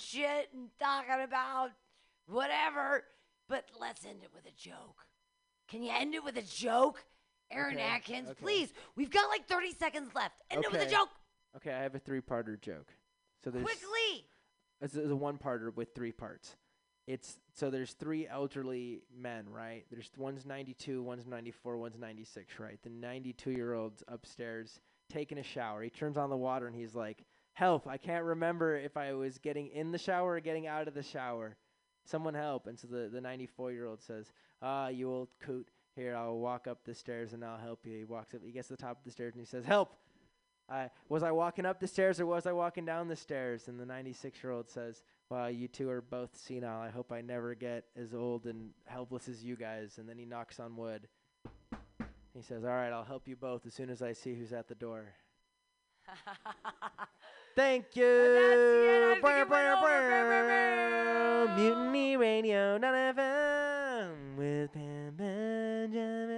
shit and talking about whatever. But let's end it with a joke. Can you end it with a joke? Aaron Okay, Atkins, okay. please. We've got like 30 seconds left. End it with a joke. Okay, I have a three-parter joke. So there's Quickly. it's a one-parter with three parts. It's so there's three elderly men, right? There's one's 92, one's 94, one's 96, right? The 92-year-old's upstairs taking a shower. He turns on the water and he's like, "Help! I can't remember if I was getting in the shower or getting out of the shower. Someone help!" And so the the 94-year-old says, "Ah, you old coot. Here, I'll walk up the stairs and I'll help you." He walks up. He gets to the top of the stairs and he says, "Help!" I was I walking up the stairs or was I walking down the stairs? And the 96 year old says, Well, you two are both senile. I hope I never get as old and helpless as you guys. And then he knocks on wood. He says, All right, I'll help you both as soon as I see who's at the door. Thank you. it. I think Brr, it went brr, brr. Brr, brr, brr. Mutiny Radio, not FM with Pam Benjamin.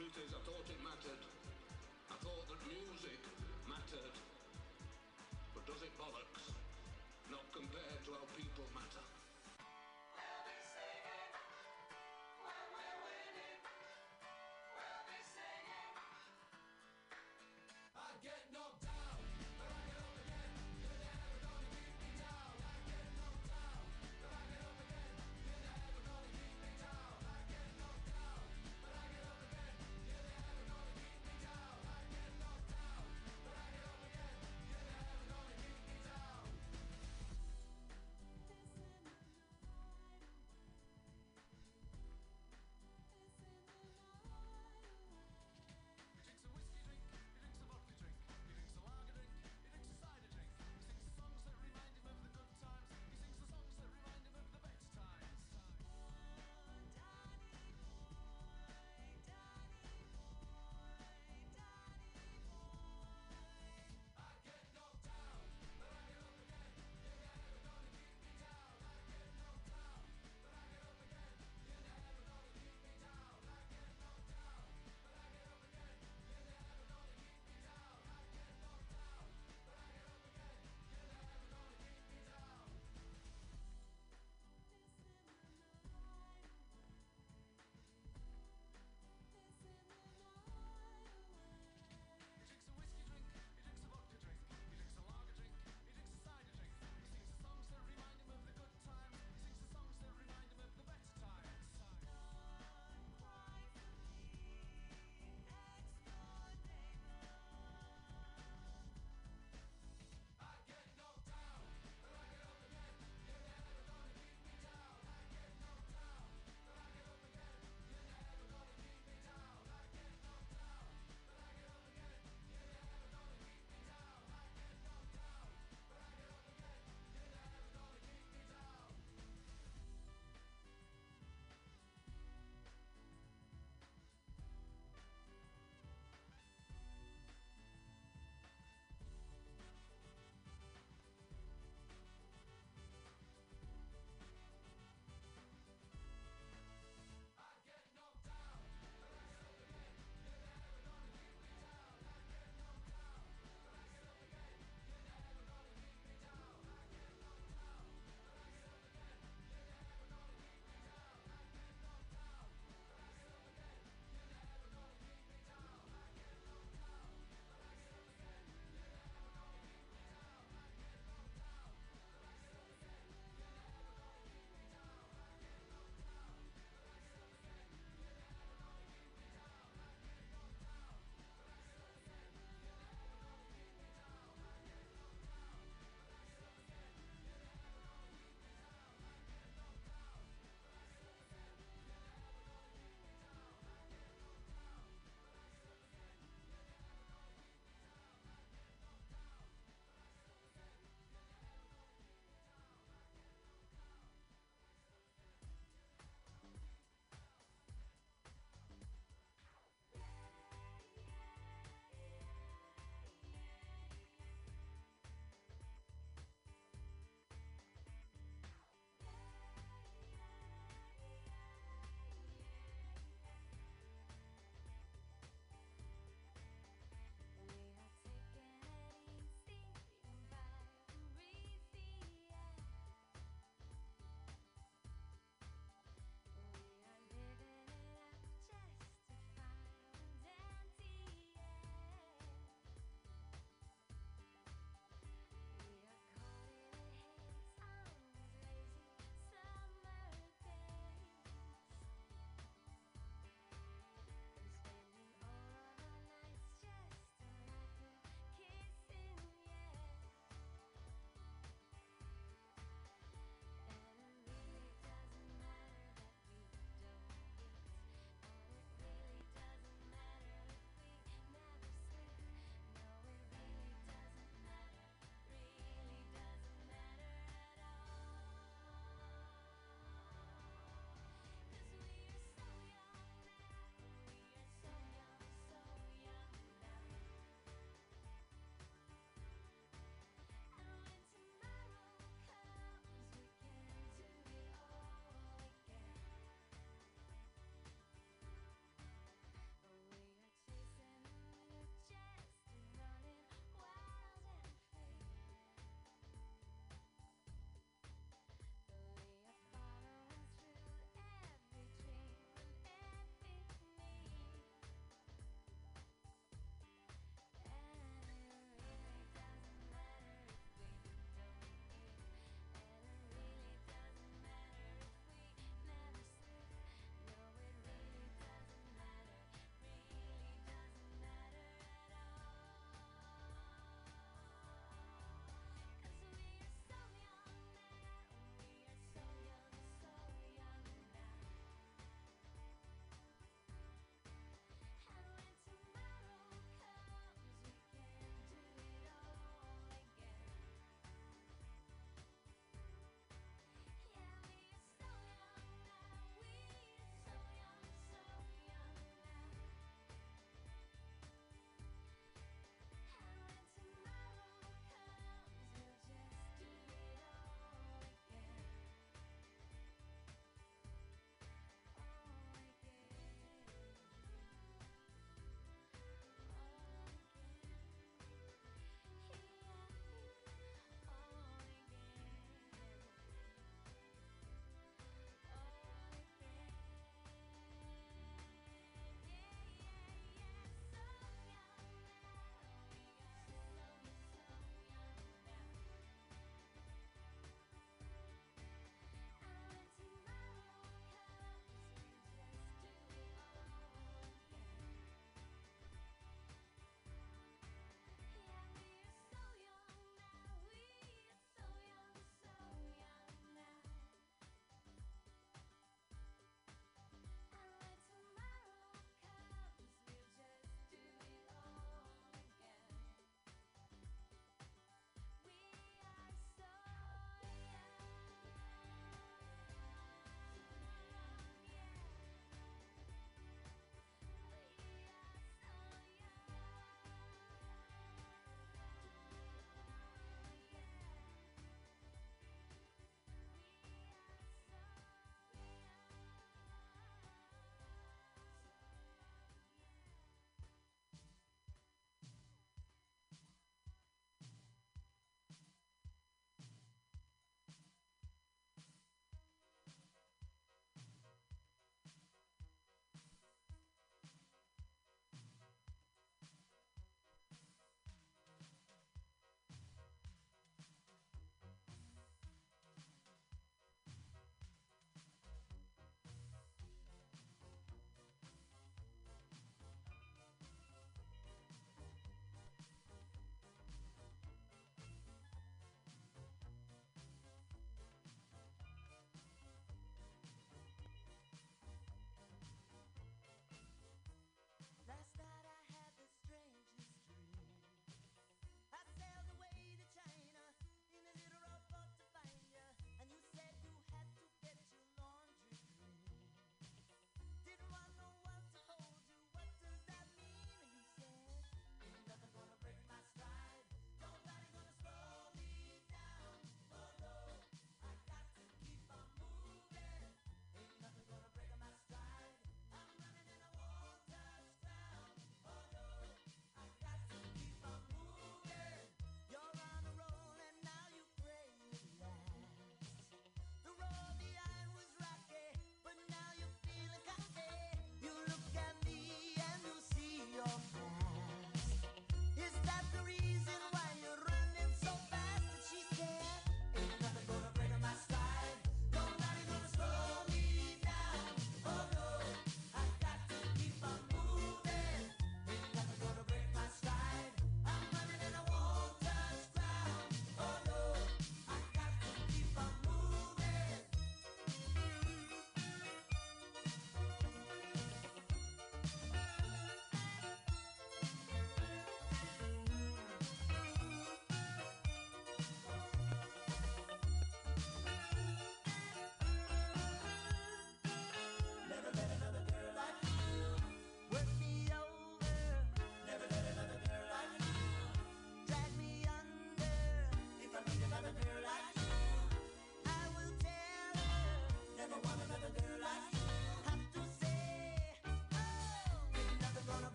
Truth is, I thought it mattered. I thought that music mattered. But does it bollocks? Not compared to how people matter.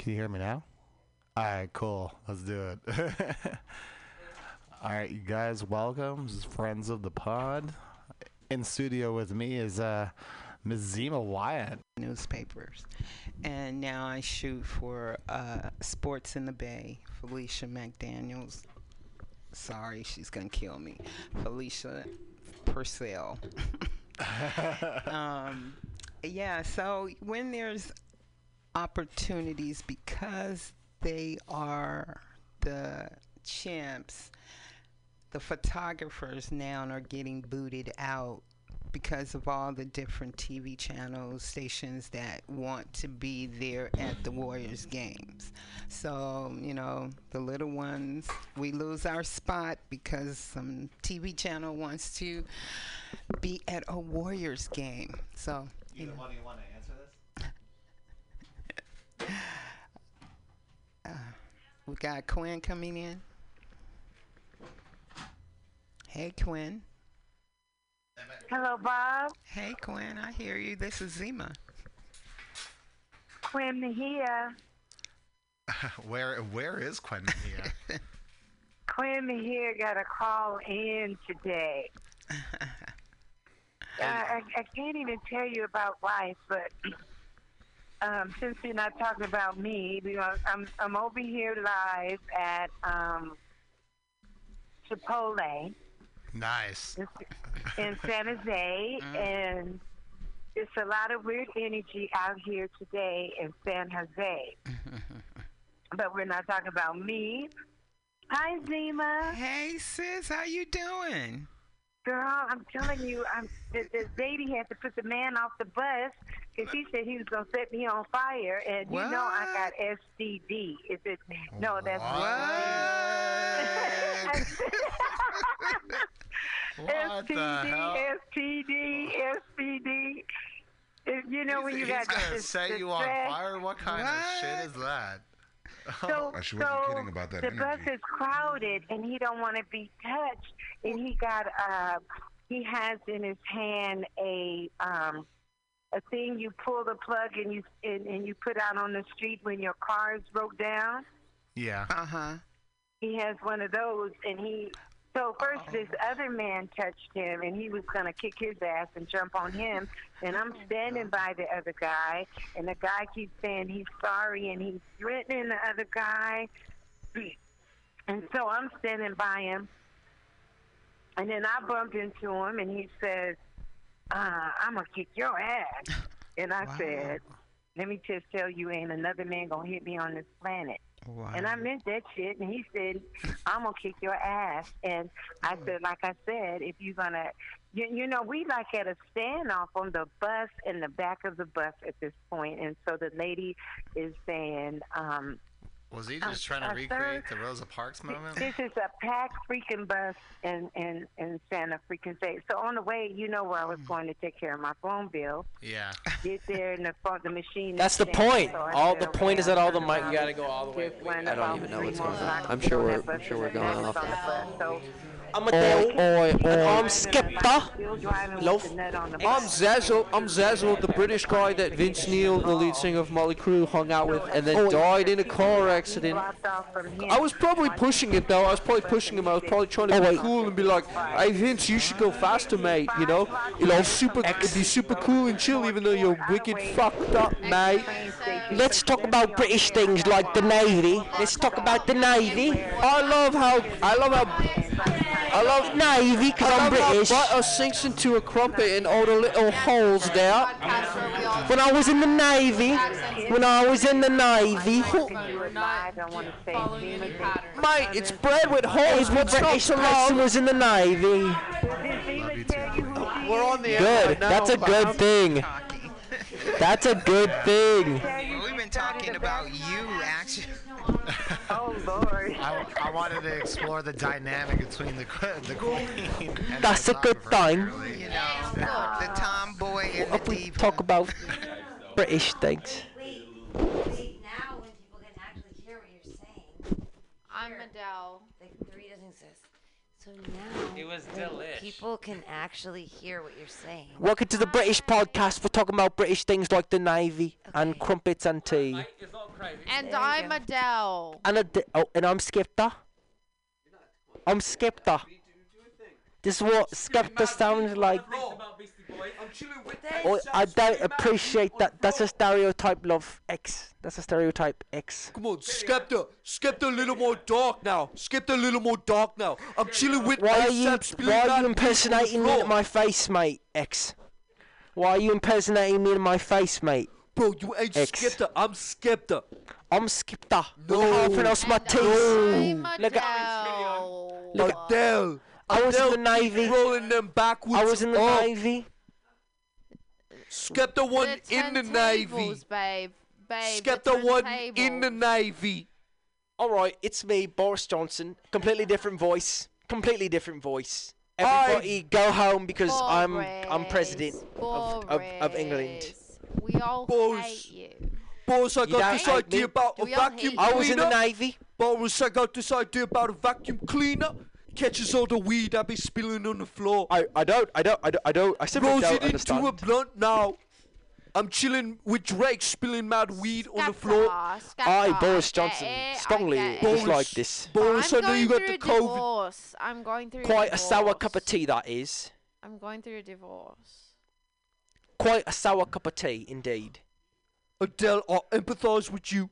Can you hear me now? All right, cool. Let's do it. All right, you guys, welcome. This is Friends of the Pod. In studio with me is uh, Ms. Zima Wyatt. newspapers. And now I shoot for uh, Sports in the Bay, Felicia McDaniels. Sorry, she's going to kill me. Felicia Purcell. um, yeah, so when there's opportunities, because they are the champs, the photographers now are getting booted out because of all the different TV channels, stations that want to be there at the Warriors games. So, you know, the little ones, we lose our spot because some TV channel wants to be at a Warriors game. So, you know, one you want to answer this? we got Quinn coming in. Hey, Quinn. Hello, Bob. Hey, Quinn. I hear you. This is Zima. Quinn Mejia. where Where is Quinn Mejia? Quinn Mejia got a call in today. Uh, I, I can't even tell you about life, but um, since you're not talking about me, because I'm I'm over here live at um, Chipotle nice. in San Jose, and it's a lot of weird energy out here today in San Jose. but we're not talking about me. Hi, Zima. Hey, sis. How you doing? Girl, I'm telling you, I'm the, the lady had to put the man off the bus because he said he was gonna set me on fire, and you know I got STD. Is it? No, that's What the hell? STD, STD, STD. You know when you He's got gonna this- set the you on fire? What kind of shit is that? So, Oh, she wasn't so kidding about that the bus is crowded, and he don't want to be touched. And he got uh, he has in his hand a um, a thing you pull the plug and you and, and you put out on the street when your car is broke down. Yeah. Uh huh. He has one of those, and he. So first, this other man touched him, and he was gonna kick his ass and jump on him. And I'm standing by the other guy, and the guy keeps saying he's sorry, and he's threatening the other guy. And so I'm standing by him, and then I bumped into him, and he says, uh, "I'm gonna kick your ass." And I Wow. said, "Let me just tell you, ain't another man gonna hit me on this planet." Wow. And I meant that shit. And he said, I'm going to kick your ass. And I said, like I said, if you're going to, you, you know, we like at a standoff on the bus in the back of the bus at this point. And so the lady is saying, um, Was he just trying to uh, recreate sir, the Rosa Parks moment? this is a packed freaking bus in, in, in Santa freaking Fe. So on the way, you know where I was going to take care of my phone bill. Yeah. Get there and the phone, the machine. That's the point. So All the point is that all the mic. You gotta go all the way. Just I don't even know what's going on. I'm sure we're- I'm sure we're going off on the bus. So I'm a oi, oi, I'm Skipper. still driving with Loaf. the nut on the I'm. Zazzle. I'm Zazzle, the British guy that Vince Neil, the lead singer of Mötley Crüe, hung out with and then died in a car accident. Blocked off from him. I was probably pushing it though. I was probably pushing him. I was probably trying to be oh, cool and be like, "Hey Vince, you should go faster, mate." You know, you know, super. It'd be super cool and chill, even though you're wicked fucked up, mate. Let's talk about British things like the Navy. Let's talk about the Navy. I love how I love how I love Navy, because I I'm British. how butter sinks into a crumpet and all the little holes there. When I was in the Navy, when I was in the Navy, Mate, it's bread with holes. What's not British to person love? was in the Navy. We're on the Good. now, That's a good thing. That's a good thing. We've been talking about you, actually. Oh Lord. I, I wanted to explore the dynamic between the que- the queen. And That's the a good photographer, thing. You clearly. know, the tomboy and the If we diva. talk about British things. It was when delish. people can actually hear what you're saying. Welcome to the British podcast. We're talking about British things like the Navy and crumpets and tea. It's all And There I'm. Adele. And, a, oh, and I'm Skepta. I'm Skepta. This is what Skepta sounds like. Oh, I don't appreciate that. That's a stereotype, love. X. That's a stereotype. X. Come on, Skepta. Skepta a little more dark now. Skepta a little more dark now. I'm chilling with Why are you, ASAP why are you weed on the impersonating me floor. to my face, mate? X. Why are you impersonating me to my face, mate? Bro, you ain't X. Skepta. I'm Skepta. I'm Skepta. No. Look how I pronounce my And T's. I'm Look at- Adele. Look Adele. I was in the Navy. rolling them backwards. I was in the up. Navy. Skepta won The one in the turntables, Navy. babe. Babe, Skepta won turntables. in the Navy. All right, it's me, Boris Johnson. Completely different voice. Completely different voice. I- Everybody go home because I'm I'm president of, of, of England. Boris. We all Boris. hate you. Boris, I You got this idea me. about a vacuum hate I was in the. Navy. Boris, I got this idea about a vacuum cleaner. Catches all the weed I be spilling on the floor. I, I don't I don't I don't I don't I simply Rolls don't it into a blunt now. I'm chilling with Drake spilling mad weed on the floor. Skepta, I, Skepta, Boris Johnson, it, strongly get it. Boris- dislike this. Boris, I'm I know you going got the through a COVID. divorce. I'm going through Quite a sour cup of tea, that is. I'm going through a divorce. Quite a sour cup of tea, indeed. Adele, I empathize with you.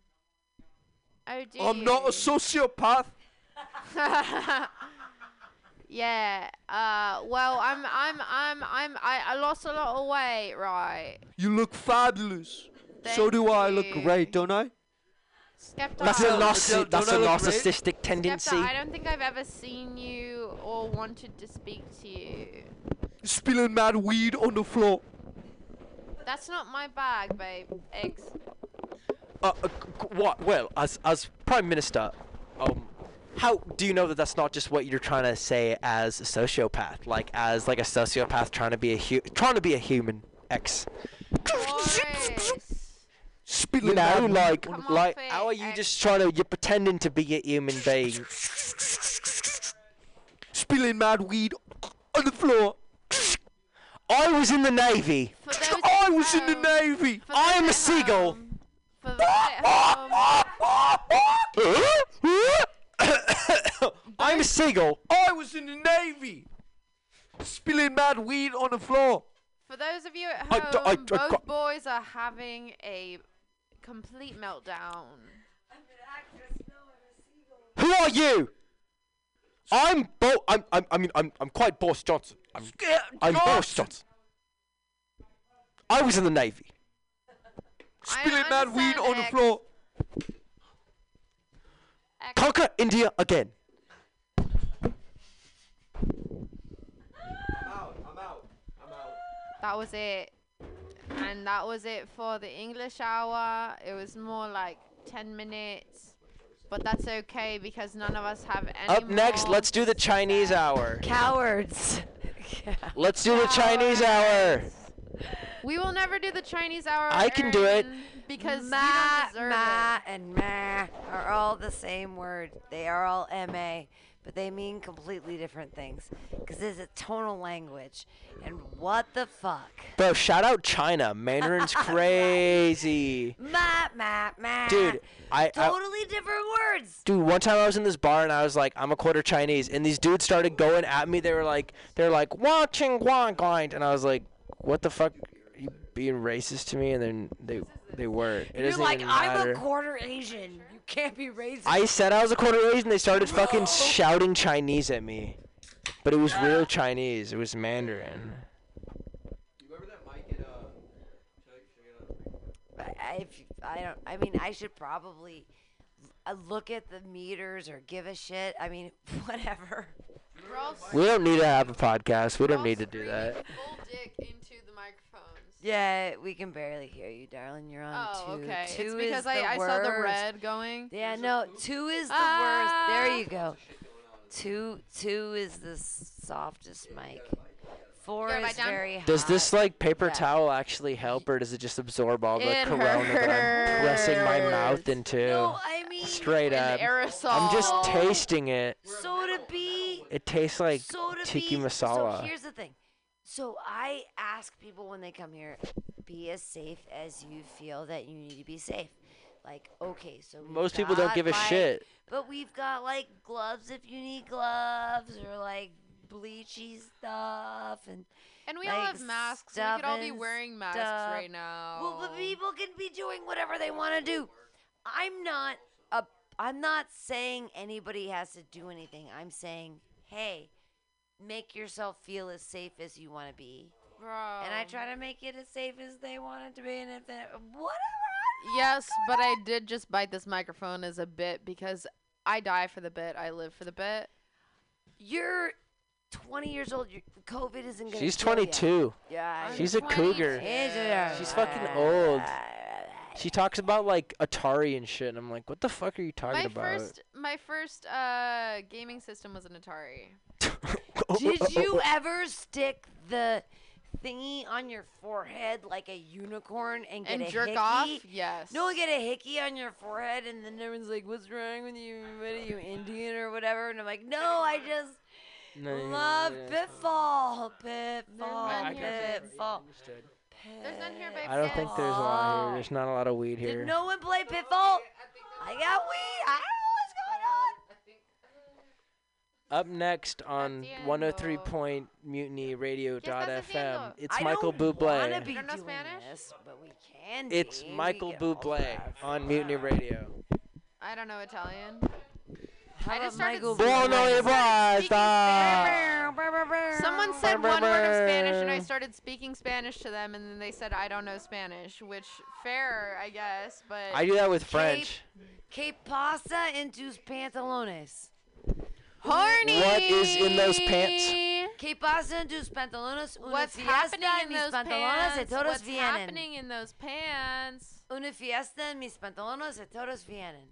Oh, do I'm not a sociopath. yeah. Uh. Well, I'm. I'm. I'm. I'm. I, I lost a lot of weight. Right. You look fabulous. so Thank do I look you. great, don't I? Skepta. That's a Adele, that's a don't I look great? narcissistic tendency. Skepta, I don't think I've ever seen you or wanted to speak to you. Spilling mad weed on the floor. That's not my bag, babe. Eggs. Uh, uh, what? Well, as as prime minister, um, how do you know that that's not just what you're trying to say as a sociopath? Like as like a sociopath trying to be a hu- trying to be a human. X. Boris. Spilling You know, mad weed like Come like off it, how are you X. just trying to? You're pretending to be a human being. spilling mad weed on the floor. I was in the navy. For those I at was in the home- navy. for I am those a at seagull. home- For those at home, I'm a seagull. I was in the navy. Spilling mad weed on the floor. for those of you at home, d- I- I both got- boys are having a complete meltdown. Who are you? I'm Bo. I'm, I'm. I mean, I'm. I'm quite Boris Johnson. I'm. I'm Boris Johnson. I was in the navy. Spilling mad weed on the floor. X. Conquer India again. That was it. And that was it for the English hour. It was more like 10 minutes. But that's okay because none of us have any Up next, let's do the Chinese hour. Cowards. yeah. Let's do the Chinese hour. We will never do the Chinese hour. I can do it. Because ma, you don't deserve ma, it. and ma are all the same word. They are all ma, but they mean completely different things. Because it's a tonal language. And what the fuck? Bro, shout out China. Mandarin's crazy. Ma, ma, ma. Dude, I, I Totally different words. Dude, one time I was in this bar and I was like, I'm a quarter Chinese, and these dudes started going at me. They were like, they're like, Wah ching guan guan, and I was like, what the fuck? Are being racist to me? And then they they were. It You're doesn't like, even I'm matter. a quarter Asian. You can't be racist. I said I was a quarter Asian. They started fucking shouting Chinese at me, but it was real Chinese. It was Mandarin. I, I, if- I don't. I mean, I should probably uh, look at the meters or give a shit. I mean, whatever. We're all We don't need to have a podcast. We don't need to do that. Full dick into the microphones. Yeah, we can barely hear you, darling. You're on Oh, two. okay. Two it's is because I, the I saw the red going. Yeah, no, two is the Ah. worst. There you go. Two, two is the softest mic. Four Yeah, is very high. Does this like paper Yeah. towel actually help, or does it just absorb all the It corona that I'm pressing my mouth into? No, I mean, Straight up. aerosol. I'm just tasting it. so to be It tastes like so to tiki be, masala. So here's the thing. So I ask people when they come here, be as safe as you feel that you need to be safe. Like, okay, so Most people don't give a like- shit. But we've got like gloves if you need gloves, or like bleachy stuff, and And we all have masks. so we could all be wearing masks stuff. right now. Well, but people can be doing whatever they want to do. I'm not a. I'm not saying anybody has to do anything. I'm saying, hey, make yourself feel as safe as you want to be, Bro. and I try to make it as safe as they want it to be. And if they whatever. Yes, but I did just bite this microphone as a bit because I die for the bit. I live for the bit. You're 20 years old. Your COVID isn't gonna. She's kill ya. 22. Yeah. She's a cougar. She's fucking old. She talks about like Atari and shit, and I'm like, what the fuck are you talking My about? first, my first uh, gaming system was an Atari. Did you ever stick the thingy on your forehead like a unicorn and get And a jerk hickey? off? Yes. No, one get a hickey on your forehead, and then everyone's like, "What's wrong with you? What are you Indian or whatever?" And I'm like, "No, I just No, love yeah. pitfall, pitfall, none pitfall." There's none here, babe. I don't think there's a lot here. There's not a lot of weed here. Did no one play pitfall? I got weed. I don't know what's going on. Up next on 103 point mutiny radio ¿Qué estás dot FM, it's I Michael don't wanna Bublé. be don't know doing Spanish? this, but we can. It's be. Michael Bublé have on Mutiny. Uh, radio. I don't know Italian. How I about just started Michael speaking- Buono e basta. Someone said one word of Spanish, and I started speaking Spanish to them, and then they said I don't know Spanish, which fair, I guess, but I do that with French. Que pasa en tus pantalones? Horny. What is in those pants? Que pasa en tus pantalones? Una What's happening in mis those pantalones y pants? todos What's vienen. happening in those pants? Una fiesta en mis pantalones y todos vienen.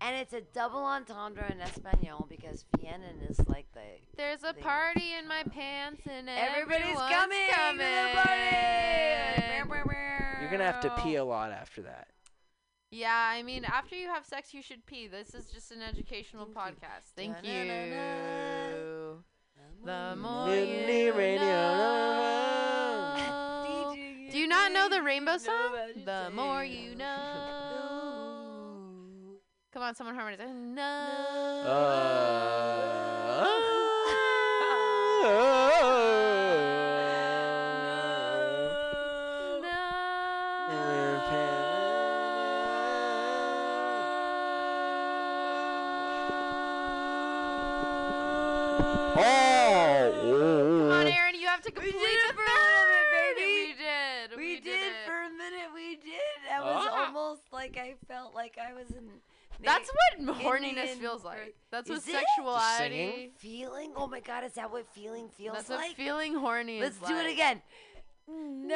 And it's a double entendre in Espanol because vienen is like the There's a Thing. party in my pants, and everybody's coming, coming. to the party. You're gonna have to pee a lot after that. Yeah, I mean, after you have sex, you should pee. This is just an educational podcast. Thank you. The more Mutiny you Radio. know. Do you not know the rainbow song? The more you know. Come on, someone harmonize. No. Like I felt like I was in. That's what horniness Indian feels like. That's Is what it? sexuality. feeling. Oh my god, is that what feeling feels like? That's like? what feeling horny Let's is do like. it again. The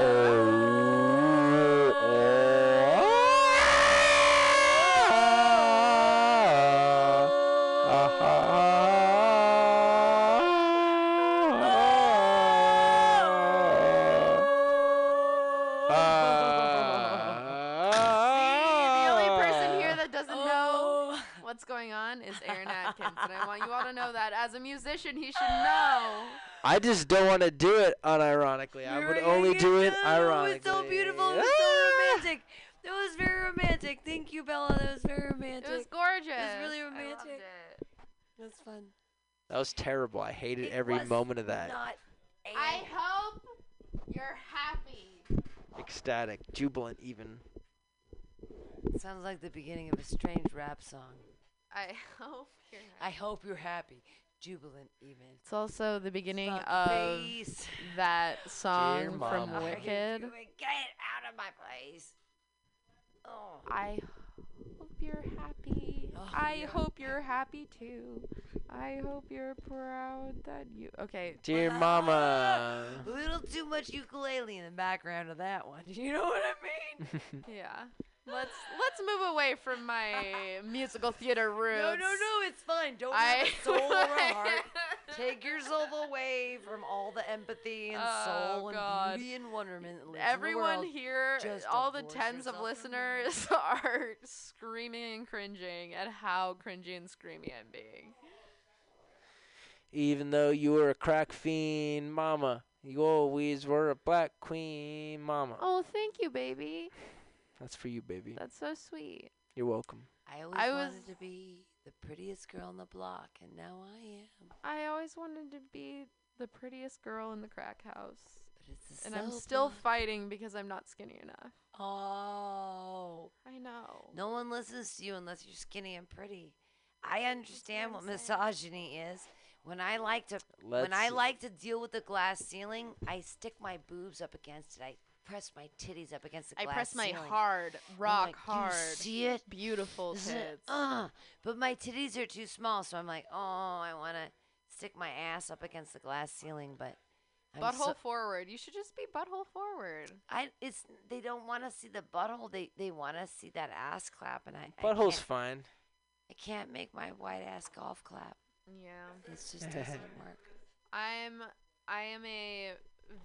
oh. That as a musician, he should know. I just don't want to do it unironically. I You're would only do it ironically. It was so beautiful. It was so ah! romantic. It was very romantic. Thank you, Bella. That was very romantic. It was gorgeous. really I loved romantic. it. was fun. That was terrible. I hated It every was moment of that. Not a- I hope you're happy. Ecstatic, jubilant, even. Sounds like the beginning of a strange rap song. I hope you're happy. I hope you're happy, jubilant, even. It's also the beginning Fuck of face. that song Dear from Mama. Wicked. Get out of my face. Oh. I hope you're happy. Oh, I yeah. hope you're happy too. I hope you're proud that you. Okay. Dear Mama. A little too much ukulele in the background of that one. You know what I mean? Yeah. Let's let's move away from my musical theater roots. No, no, no. It's fine. Don't I have a soul or a heart. Take yourself away from all the empathy and Oh, soul and God. beauty and wonderment. that lives in the Everyone world. here, Just all the tens of listeners are screaming and cringing at how cringy and screamy I'm being. Even though you were a crack fiend, Mama, You always were a black queen, mama. Oh, thank you, baby. That's for you, baby. That's so sweet. You're welcome. I always I wanted was- to be the prettiest girl on the block, and now I am. I always wanted to be the prettiest girl in the crack house. But it's a And I'm still block. fighting because I'm not skinny enough. Oh. I know. No one listens to you unless you're skinny and pretty. I understand what I'm misogyny is. When I like to when I like to deal with the glass ceiling, I stick my boobs up against it. I press my titties up against the glass I glass press my ceiling. hard, rock like, hard, You see it? beautiful tits. Uh, but my titties are too small, so I'm like, oh, I want to stick my ass up against the glass ceiling, but I'm butthole so- forward. You should just be butthole forward. I it's they don't want to see the butthole. They they want to see that ass clap, and I I Butthole's can't, fine. I can't make my white ass golf clap. Yeah. It just doesn't work. I'm I am a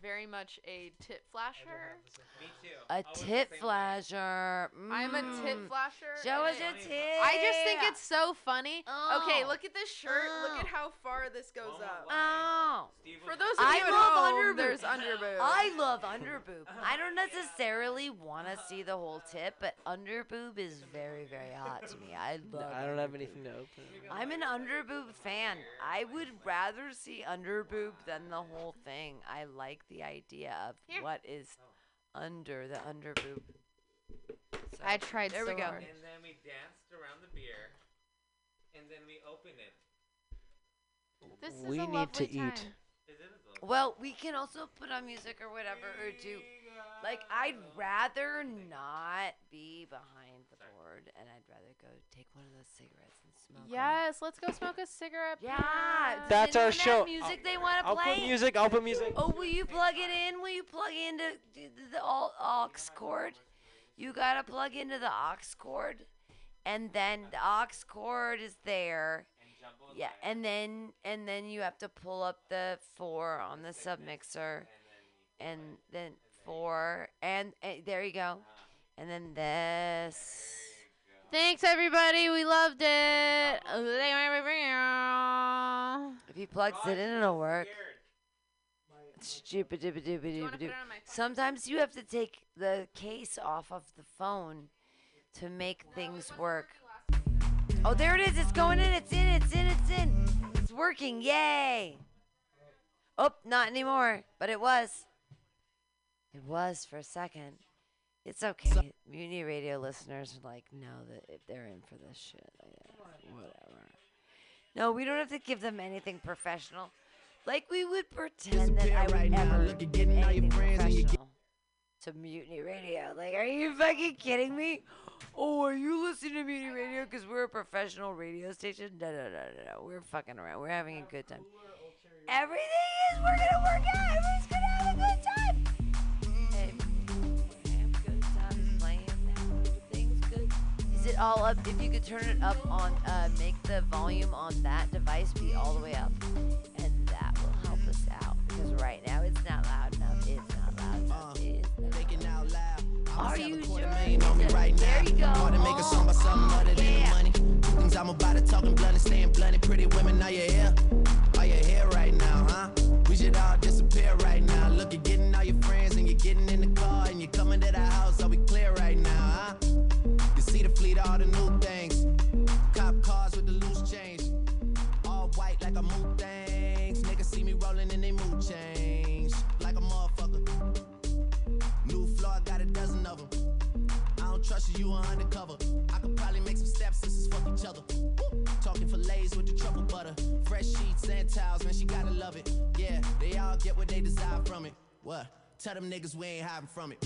very much a tit flasher. Me too. A tit flasher. I'm a tit Mm. flasher. Show and us it- your tit. I just think it's so funny. Okay, Oh. look at this shirt. Look at Oh. how far this goes up. Oh. For those of I at love home, underboob. there's underboob. I love underboob. I don't necessarily want to see the whole tit, but underboob is very, very hot to me. I love. I don't have anything to open. I'm an underboob fan. I would rather see underboob than the whole thing. I like the idea of Here. what is under the underboob. So, I tried There so we go. hard. And then we danced around the beer, and then we opened it. This is We a need to lovely eat. time. Is it a little? Well, we can also put on music or whatever, or do. Like, I'd rather not be behind the board, and I'd rather go take one of those cigarettes and smoke. 'em. Yes, let's go smoke a cigarette. Yeah. Does That's our anyone have show. Music they want to play. I'll play. put music. I'll put music. Oh, will you plug it in? Will you plug into the, the au- aux cord? You gotta plug into the aux cord, and then the aux cord is there. Yeah, and then and then you have to pull up the four on the submixer, and then four, and, and there you go, and then this. Thanks everybody. We loved it. If he plugs it in, it'll work. Stupid, dooba dooba Do you wanna dooba put it doo. on my phone? Sometimes you have to take the case off of the phone to make things work. Oh, there it is. It's going in. It's in. It's in. It's in. It's working. Yay. Oh, not anymore. But it was. It was for a second. It's okay. Mutiny Radio listeners are like know that if they're in for this shit, yeah, whatever. No, we don't have to give them anything professional. Like we would pretend that I would right now. ever Look at give getting all your anything friends and you get- professional to Mutiny Radio. Like, are you fucking kidding me? Oh, are you listening to Mutiny Radio because we're a professional radio station? No, no, no, no, no. We're fucking around. We're having a good time. Everything is. We're gonna work out. Everyone's Is it all up? If you could turn it up on, uh, make the volume on that device be all the way up, and that will help us out because right now it's not loud enough. It's not loud enough. It is not loud. Are you sure? right now. There you go. Hard to make a song about something other than the money. Two things I'm about to talking blunt and staying blunt. Pretty women, are you here? Are you here right now, huh? We should all disappear right now. Look, you're getting all your friends and you're getting in the car and you're coming to the house. Are we clear right now, huh? All the new things. Cop cars with the loose change. All white like a mood things. Niggas see me rolling and they mood change. Like a motherfucker. New floor, I got a dozen of them. I don't trust you, you are undercover. I could probably make some stepsisters fuck each other. Woo. Talking fillets with the truffle butter. Fresh sheets and towels, man, she gotta love it. Yeah, they all get what they desire from it. What? Tell them niggas we ain't hiding from it.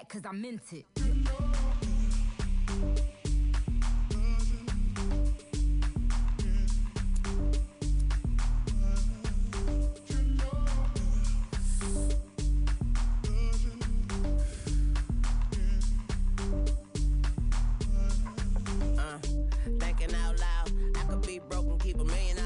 back cause I meant it. Uh, thinking out loud, I could be broke and keep a million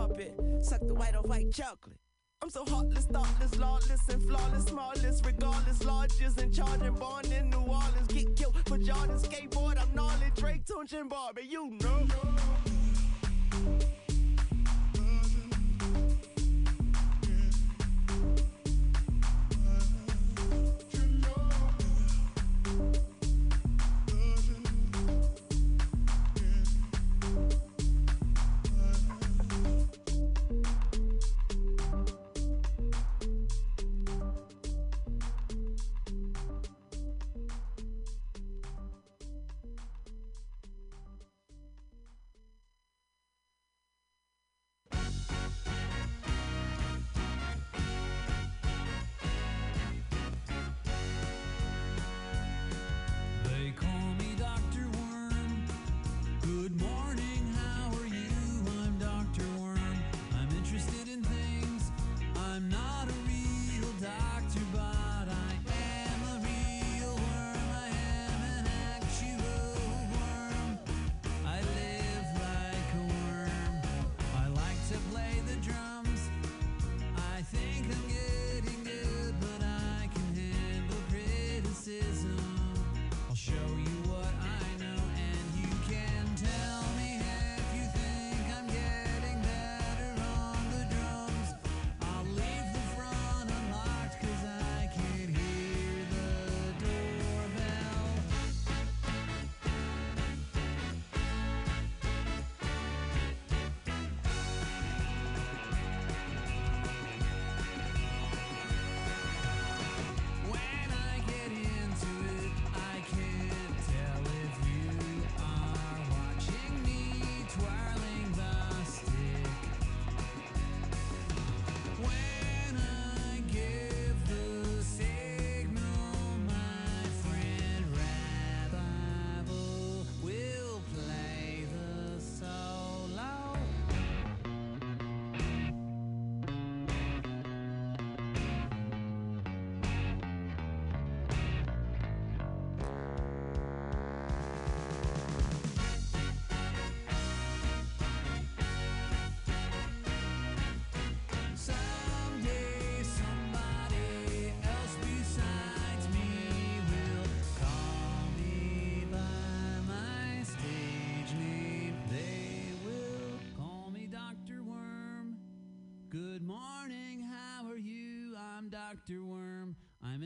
carpet. Suck the white off white chocolate. I'm so heartless, thoughtless, lawless, and flawless, smallest, regardless, largest, and charging, born in New Orleans. Get killed for Jordan, skateboard, I'm gnarly, Drake, Tunechi, and Barbie, you know.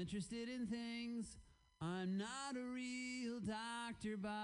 interested in things. I'm not a real doctor but.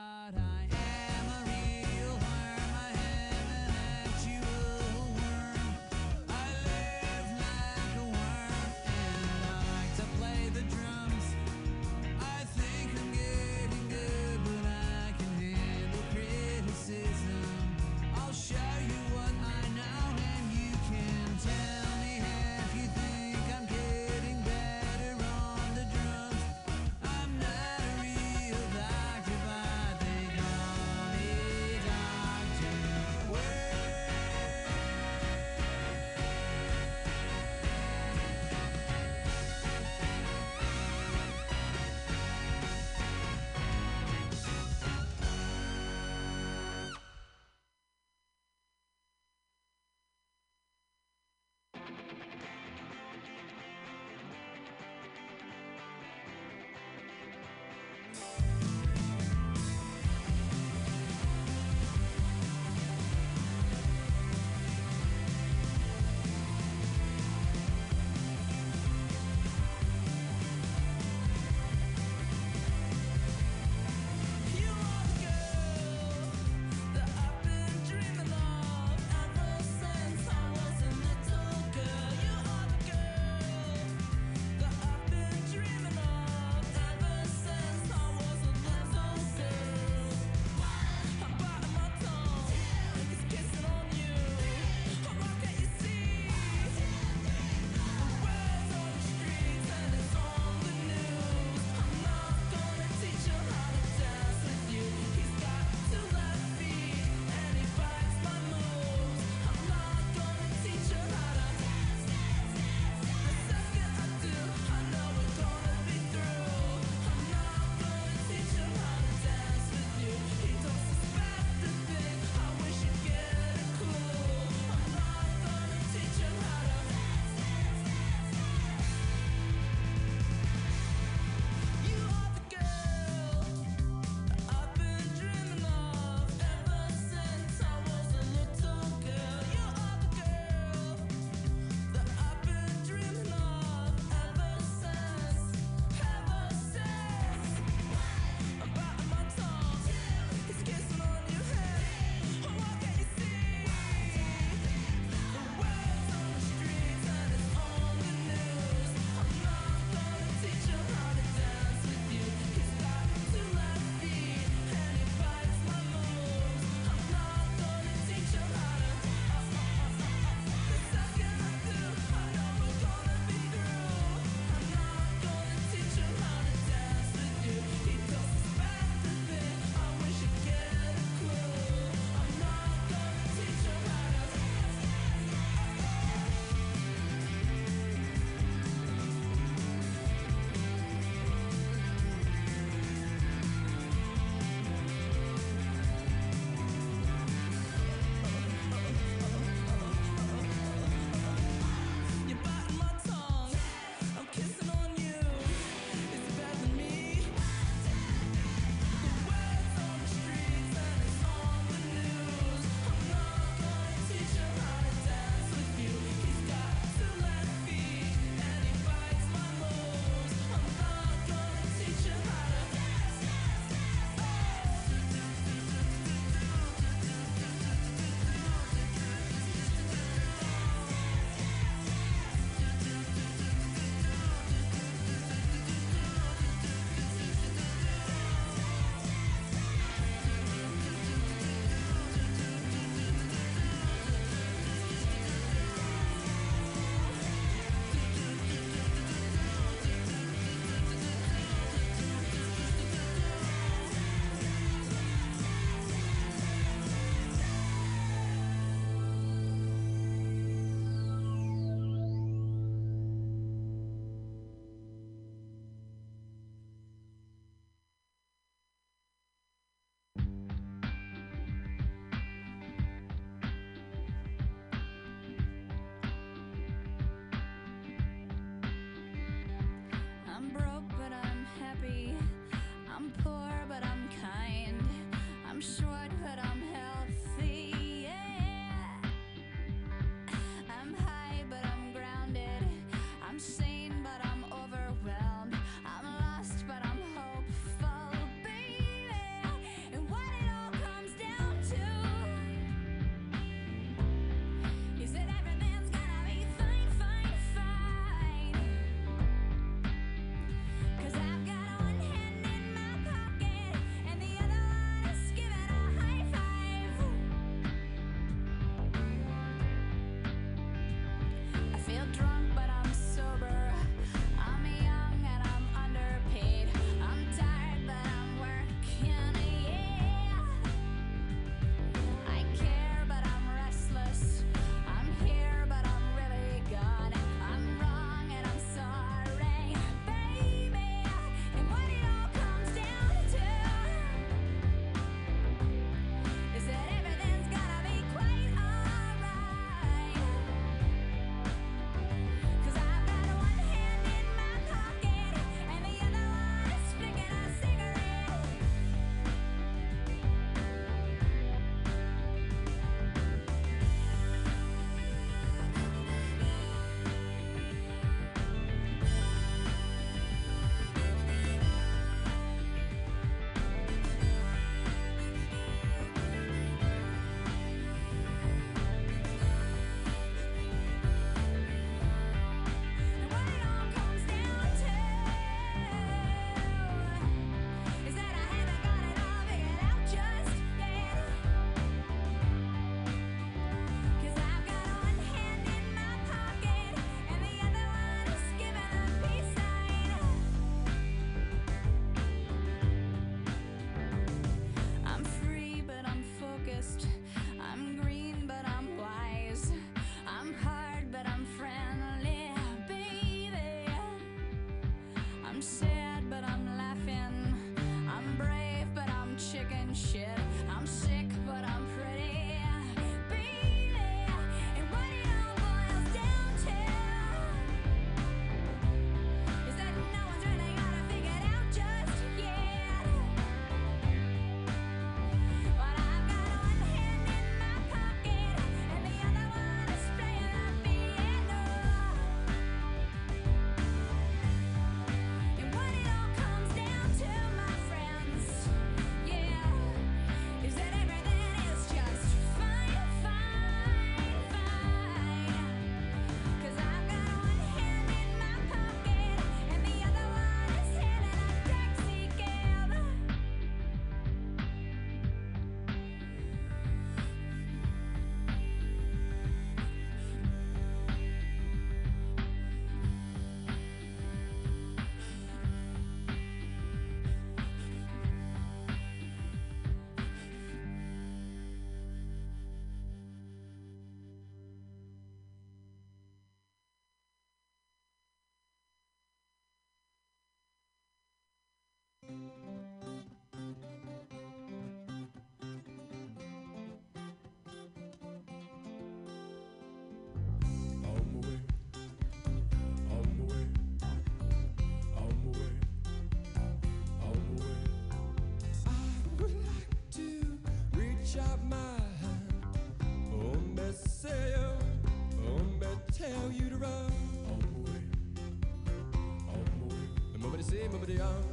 Nobody on.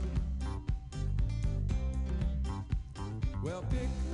Well, pick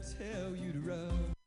tell you to run.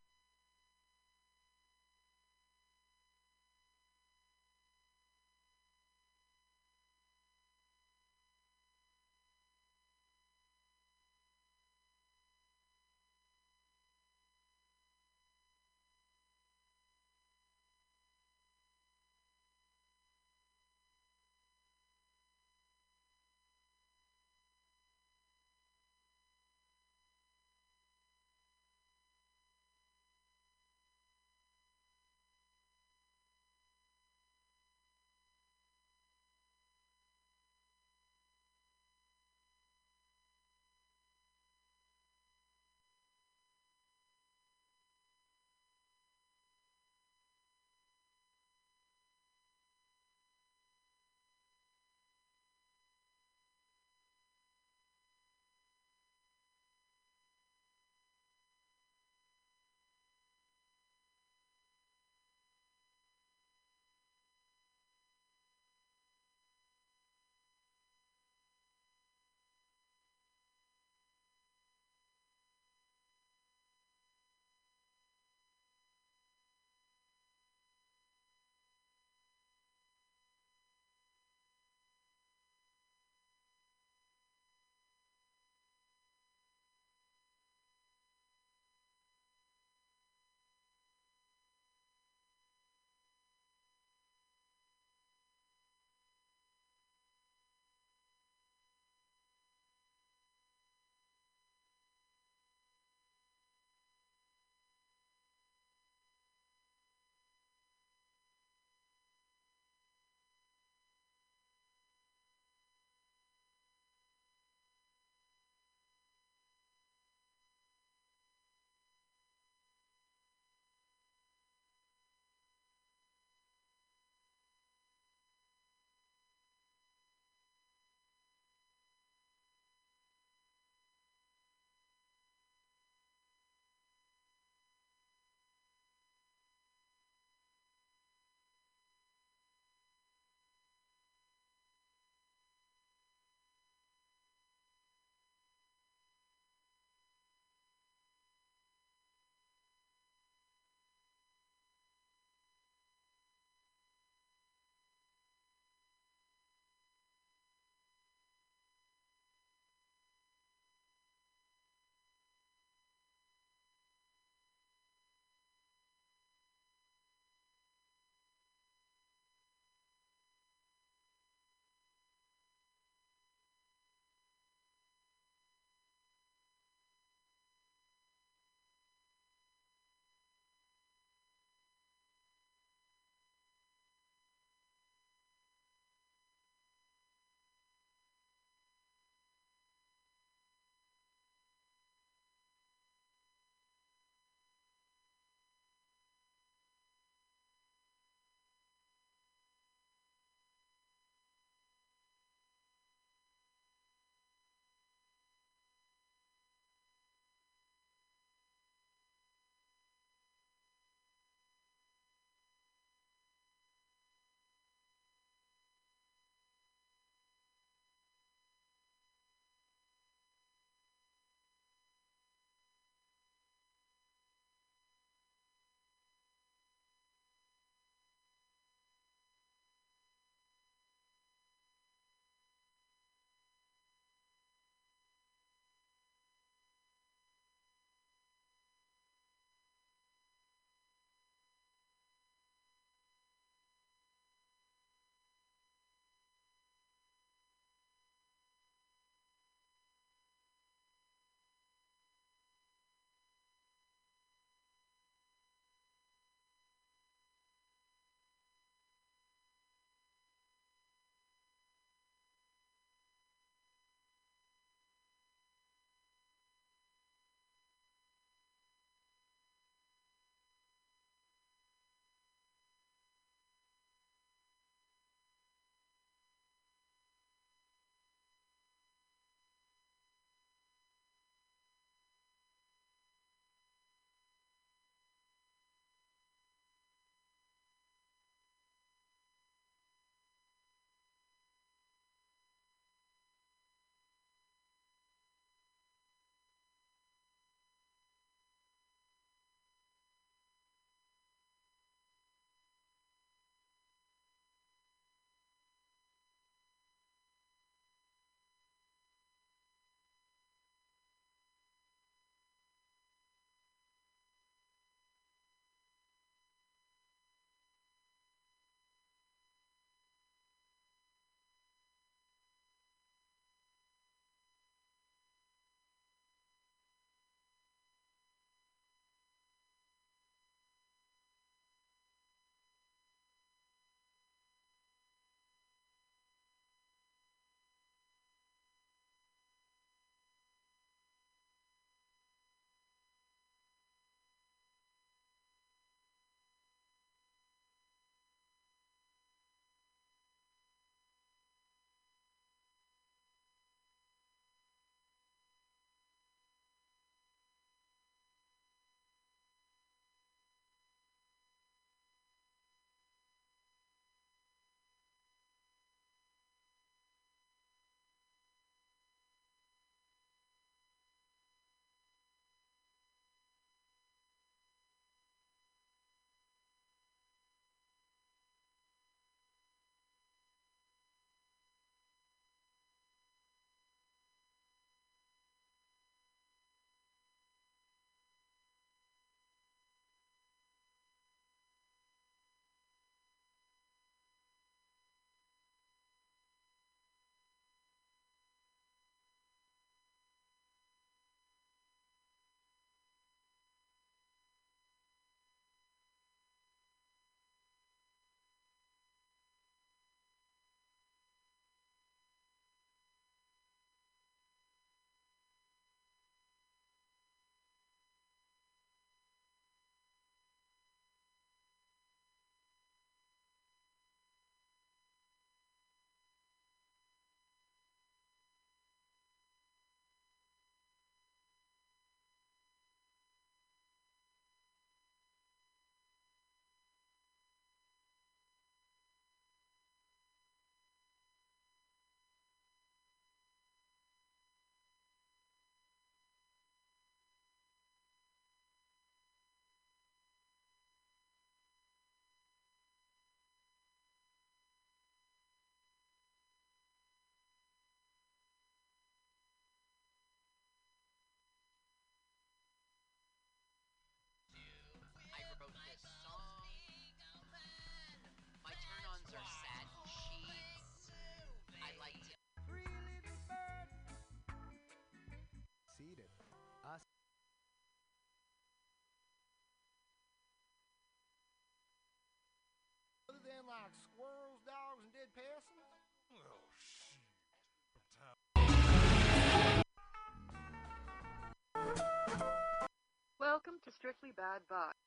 Mostly bad vibes.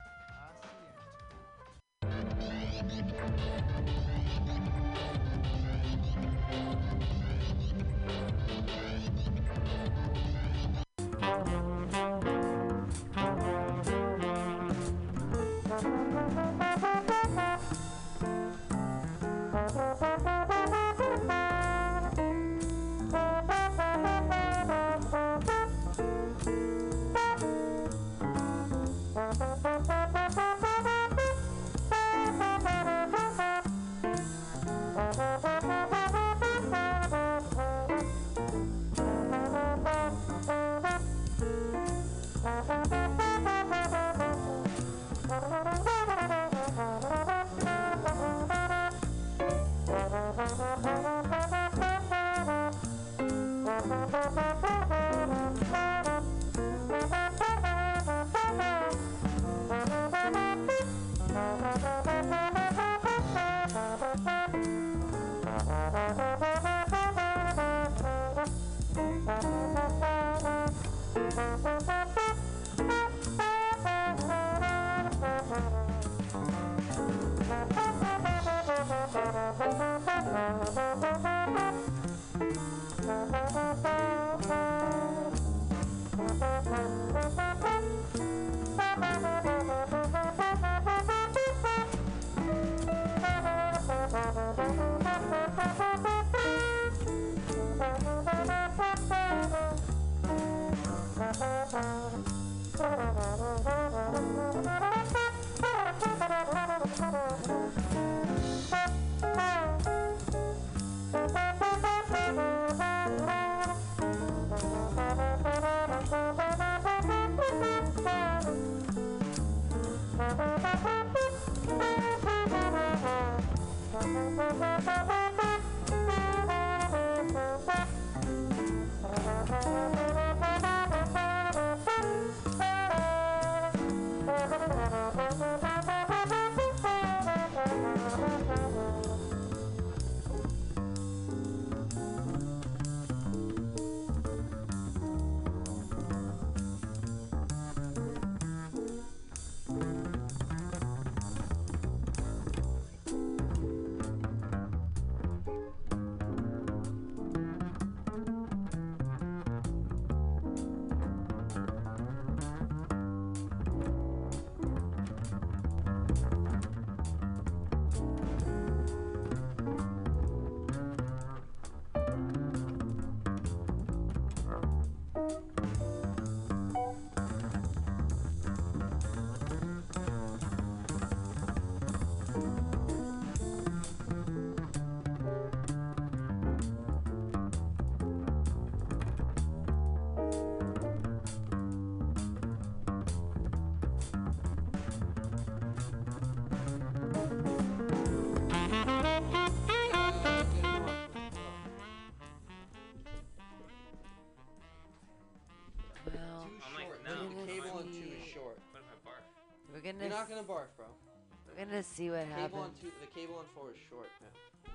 We're gonna see what Cable on happens. two, the cable on four is short. Man.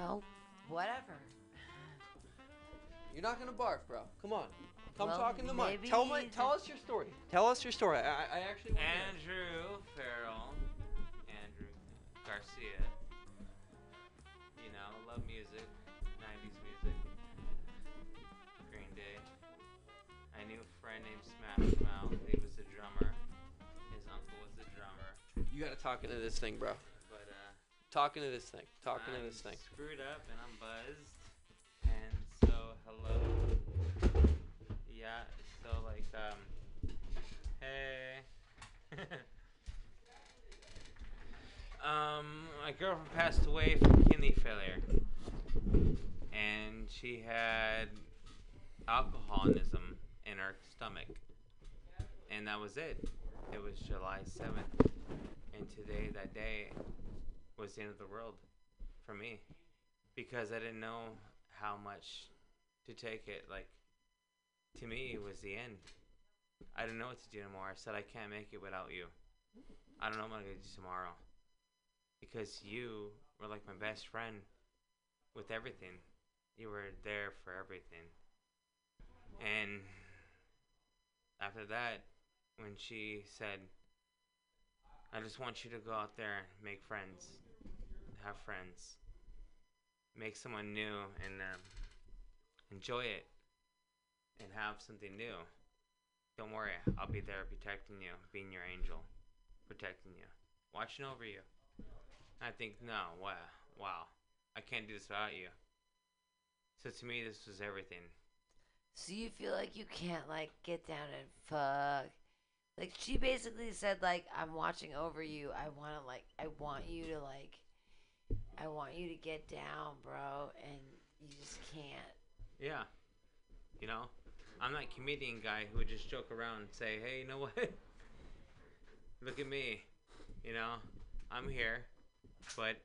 Well, whatever. You're not gonna barf, bro. Come on. Come Well, talk in the mic. Tell my, tell us your story. Tell us your story. I, I actually want to hear it. Andrew Farrell, Andrew Garcia. You gotta this thing, bro. But uh, Talking to this thing. Talking to I'm this thing. Screwed up and I'm buzzed. And so hello. Yeah. So like um. Hey. um, my girlfriend passed away from kidney failure, and she had alcoholism in her stomach, and that was it. It was July seventh, and today, that day, was the end of the world for me because I didn't know how much to take it. Like, to me, it was the end. I didn't know what to do anymore. I said, I can't make it without you. I don't know what I'm going to do tomorrow because you were like my best friend with everything. You were there for everything. And after that, when she said, "I just want you to go out there and make friends, have friends, make someone new, and um, enjoy it, and have something new. Don't worry, I'll be there protecting you, being your angel, protecting you, watching over you." I think, no, wow, wow, I can't do this without you. So to me, this was everything. So you feel like you can't like get down and fuck. Like she basically said like I'm watching over you. I want to like I want you to like I want you to get down, bro, and you just can't. Yeah. You know, I'm that comedian guy who would just joke around and say, hey, you know what? Look at me. You know, I'm here. But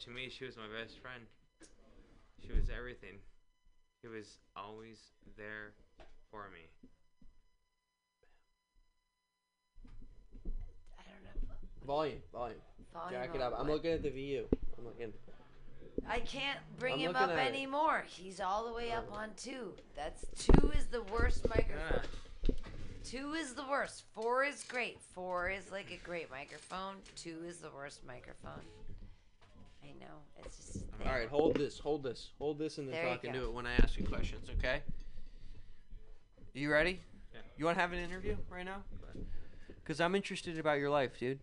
to me, she was my best friend. She was everything. She was always there for me. Volume, volume. Volume Jack it up, up. I'm looking at the VU. I'm looking. I can't bring I'm him looking up at it. anymore. He's all the way up oh. on two. That's two is the worst microphone. Two is the worst. Four is great. Four is like a great microphone. Two is the worst microphone. I know. It's just. a thing. All right, hold this, hold this, hold this, and then There you talk go. into it when I ask you questions. Okay? You ready? Yeah. You want to have an interview right now? Because I'm interested about your life, dude.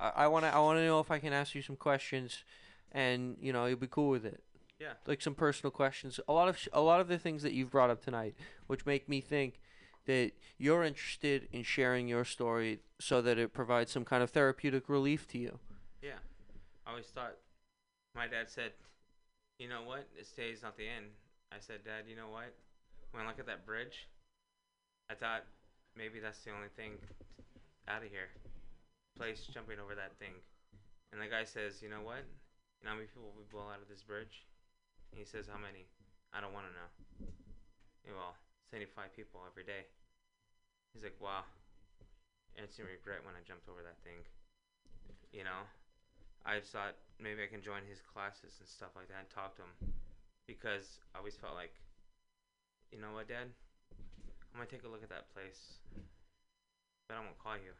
I, want to I want to know if I can ask you some questions, and you know you'll be cool with it. Yeah. Like some personal questions. A lot of sh- a lot of the things that you've brought up tonight, which make me think that you're interested in sharing your story so that it provides some kind of therapeutic relief to you. Yeah. I always thought, my dad said, you know what? This day's not the end. I said, Dad, you know what? When I look at that bridge, I thought maybe that's the only thing out of here. Place jumping over that thing. And the guy says, you know what? You know how many people will blow out of this bridge? And he says, how many? I don't want to know. Well, 75 people every day. He's like, wow. Instant regret when I jumped over that thing. You know? I just thought maybe I can join his classes and stuff like that and talk to him. Because I always felt like, you know what, Dad? I'm going to take a look at that place. But I won't call you.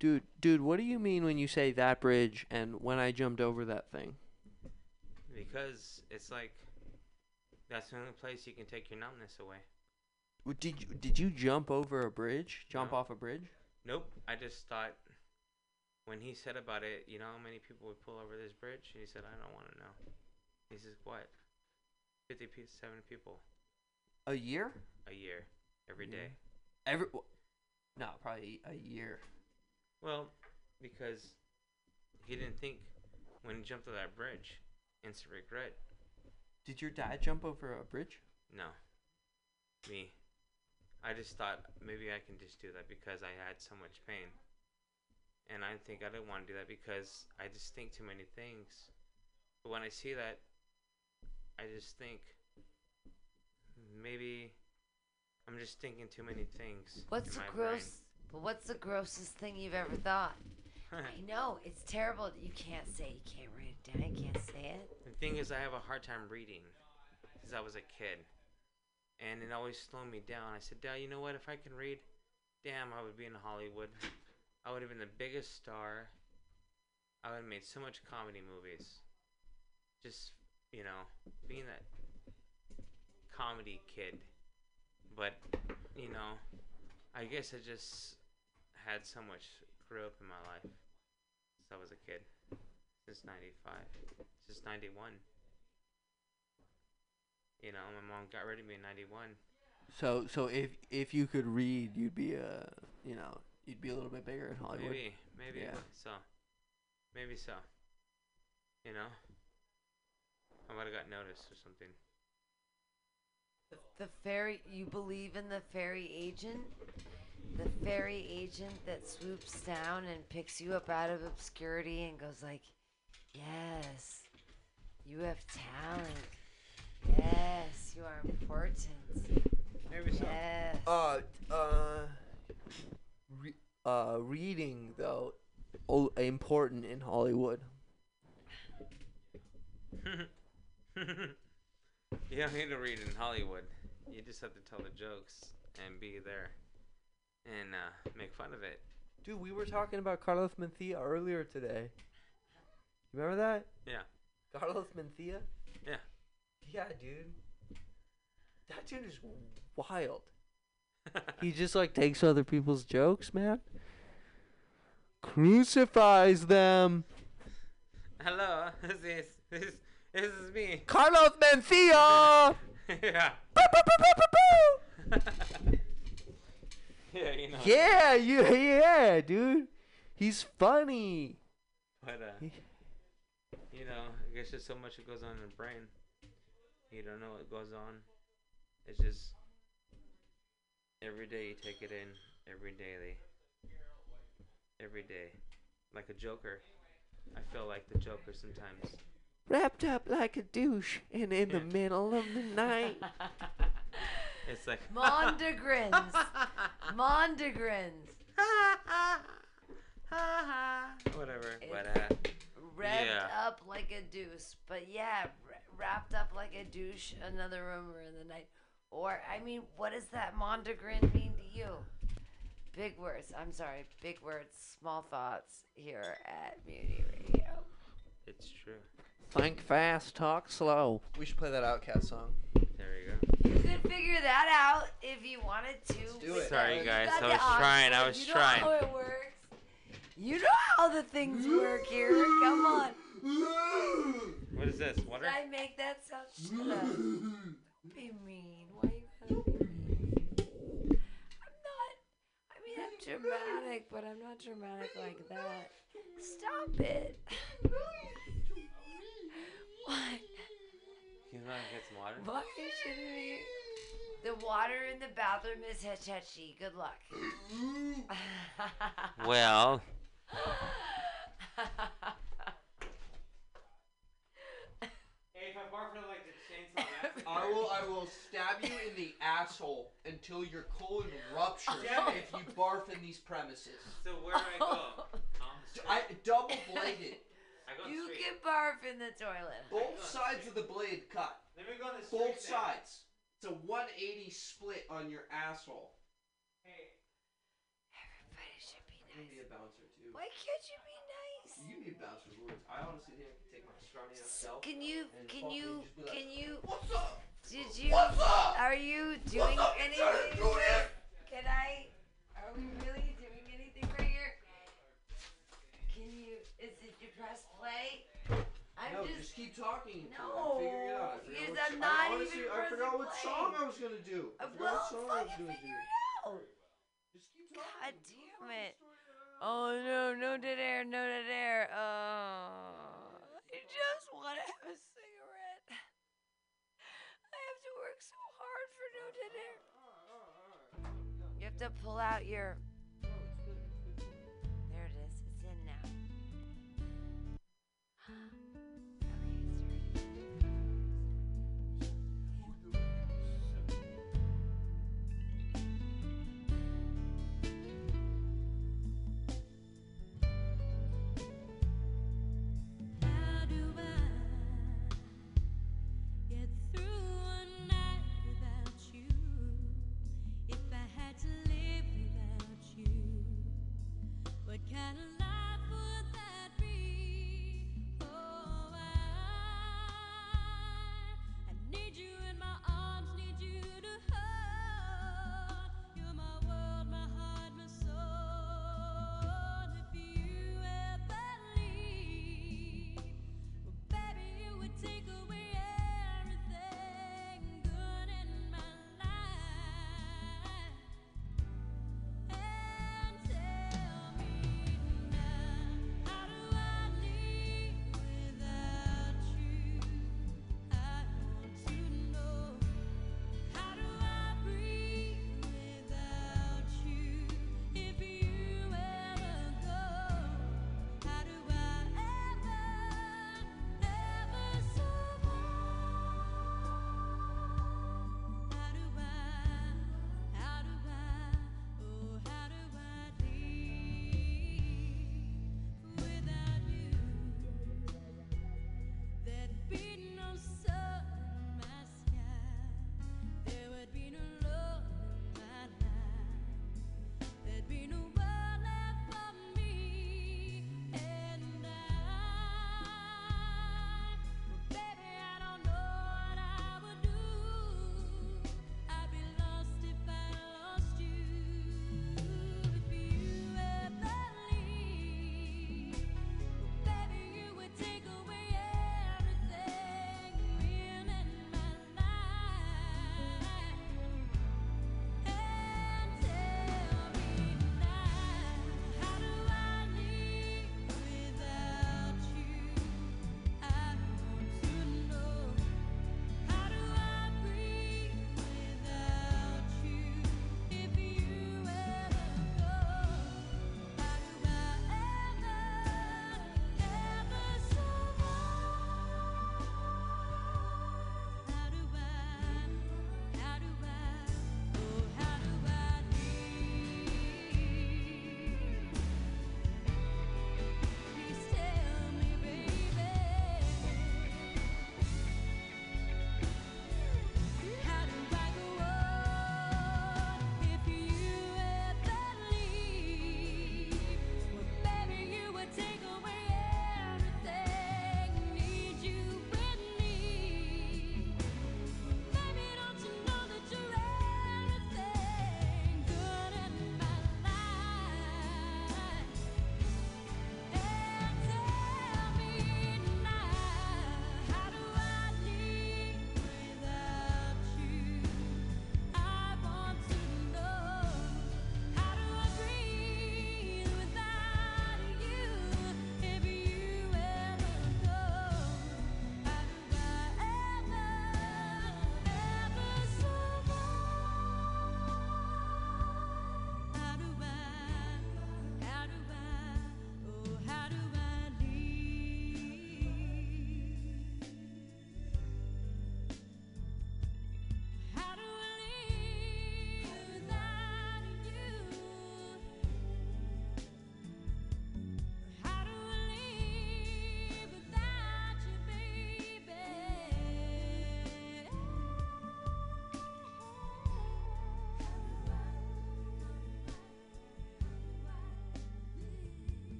Dude, dude, what do you mean when you say that bridge and when I jumped over that thing? Because it's like, that's the only place you can take your numbness away. Did you, did you jump over a bridge? Jump No. off a bridge? Nope. I just thought when he said about it, you know how many people would pull over this bridge? And he said, I don't want to know. He says, what? 50 pe- 70 people A year? a year, every Yeah. day. Every w- No, probably a year. Well, because he didn't think when he jumped over that bridge, instant regret. Did your dad jump over a bridge? No. Me. I just thought maybe I can just do that because I had so much pain. And I think I didn't want to do that because I just think too many things. But when I see that, I just think maybe I'm just thinking too many things. What's in the my brain. gross? But what's the grossest thing you've ever thought? I know it's terrible. You can't say. You can't write it down. You can't say it. The thing is, I have a hard time reading since I was a kid, and it always slowed me down. I said, Dad, you know what? If I can read, damn, I would be in Hollywood. I would have been the biggest star. I would have made so much comedy movies. Just, you know, being that comedy kid. But, you know, I guess I just had so much grew up in my life since I was a kid. Since 95. Since 91. You know, my mom got rid of me in 91. So so if if you could read, you'd be a you know you'd be a little bit bigger in Hollywood. Maybe, maybe Yeah. so. Maybe so. You know? I might have got noticed or something. The fairy. You believe in the fairy agent? The fairy agent that swoops down and picks you up out of obscurity and goes like, "Yes, you have talent. Yes, you are important." Maybe so. Yes. Uh uh. Re- uh, reading though, o- important in Hollywood. you don't need to read in Hollywood. You just have to tell the jokes and be there. and uh, make fun of it. Dude, we were talking about Carlos Mencia earlier today. You remember that? Yeah. Carlos Mencia? Yeah. Yeah, dude. That dude is wild. he just like takes other people's jokes, man. Crucifies them. Hello, this is this, this is me. Carlos Mencia! yeah. yeah, you know. yeah, you, yeah, dude. He's funny. But uh, you know, I guess just so much that goes on in the brain. You don't know what goes on. It's just every day you take it in, every daily, every day, like a Joker. I feel like the Joker sometimes. Wrapped up like a douche and in the middle of the night. It's like Mondegreens. Mondegreens. whatever. But uh, Revved yeah. up like a douche. But yeah, wrapped up like a douche, another rumor in the night. Or, I mean, what does that Mondegreen mean to you? Big words. I'm sorry. Big words, small thoughts here at Mutiny Radio. It's true. Think fast, talk slow. We should play that OutKast song. There you go. You could figure that out if you wanted to. do it. Sorry, You guys. got I was trying. I option. was you trying. know how it works. You know how the things work here. Come on. What is this? Water? Did I make that sound? Shut up. Don't be mean. Why you gotta be mean? I'm not. I mean, I'm dramatic, but I'm not dramatic like that. Stop it. what? You know, get some water. Why are you shitting me? The water in the bathroom is Hachechi. Good luck. Well, Hey, if I barf it like the chainsaw I will I will stab you in the asshole until your colon ruptures if you barf in these premises. so where do I go? I double bladed. I go you straight. can barf in the toilet. Both sides of the blade cut. Let me go on the Both street then. sides. It's a 180 split on your asshole. Hey. Everybody should be nice. You nice. need a bouncer too. Why can't you be nice? You need bouncer's words. I honestly think I could take my scrawny ass self. Can you? Can you? like, Can you? What's up? Did you? What's up? Are you doing What's up, you anything? do this? Can I? Are we really doing anything right here? Can you? Is it you press play? I'm no, just. just, keep talking. No, I'm it out. I forgot because what I'm not I honestly, even I forgot what song I was gonna do. I Uh, well, what song I was gonna figure do. it out. Just keep talking. God damn it. Oh no, no dead air, no dead air. Oh, I just want to have a cigarette. I have to work so hard for no dead air. You have to pull out your.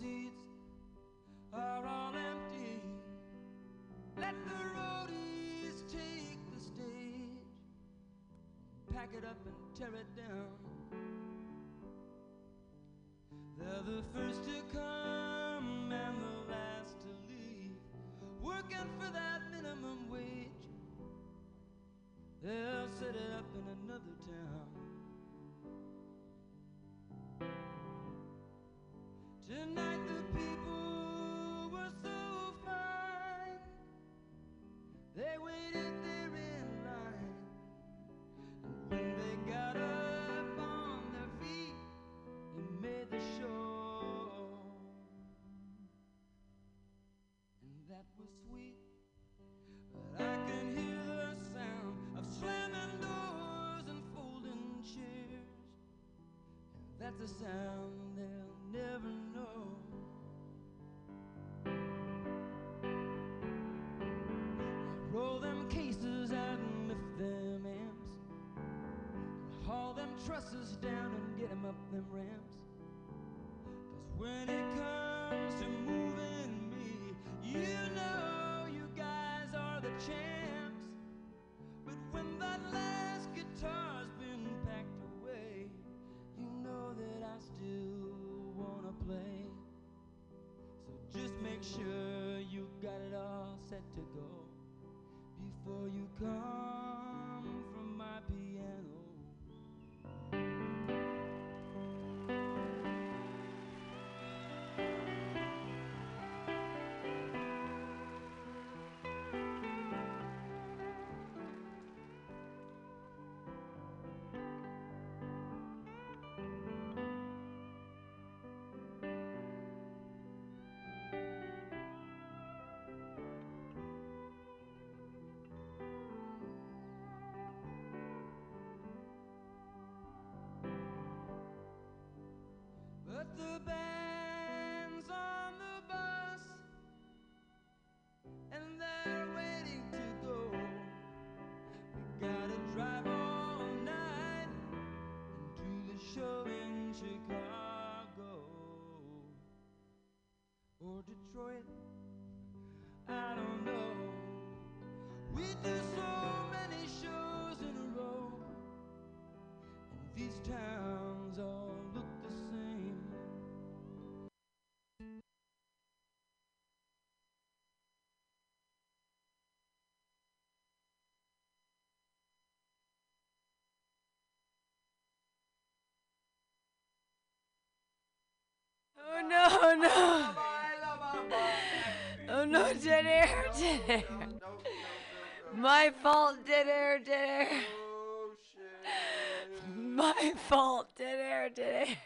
Seats are all empty. Let the roadies take the stage, pack it up and tear it down. They're the first to come and the last to leave, working for that minimum wage. They'll set it up in another town. A sound they'll never know. Roll them cases out and lift them amps. Haul them trusses down and get 'em up them ramps. The band's on the bus and they're waiting to go. We gotta drive all night and do the show in Chicago or Detroit. I don't know. We do so many shows in a row, and these towns Oh no, no. Oh no, dead air, dead air. My fault, dead air, dead air. My fault, dead air, dead air.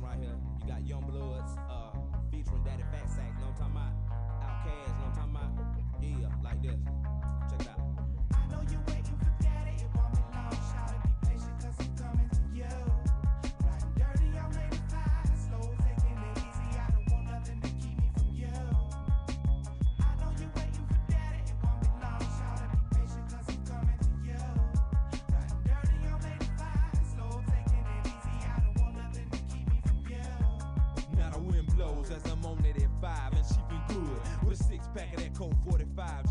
right here. You got Young Bloods uh, featuring Daddy Fat Sack, know what I'm talking about? OutKast, know what I'm talking about? Yeah, like this. Check it out. as I'm on it at five, and she been good with a six pack of that Colt 45.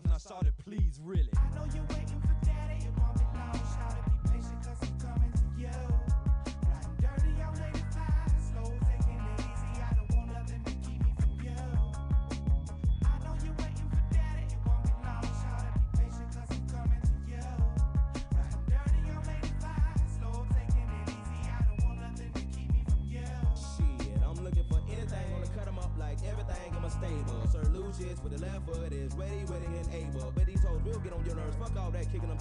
mouth and I started, please, really.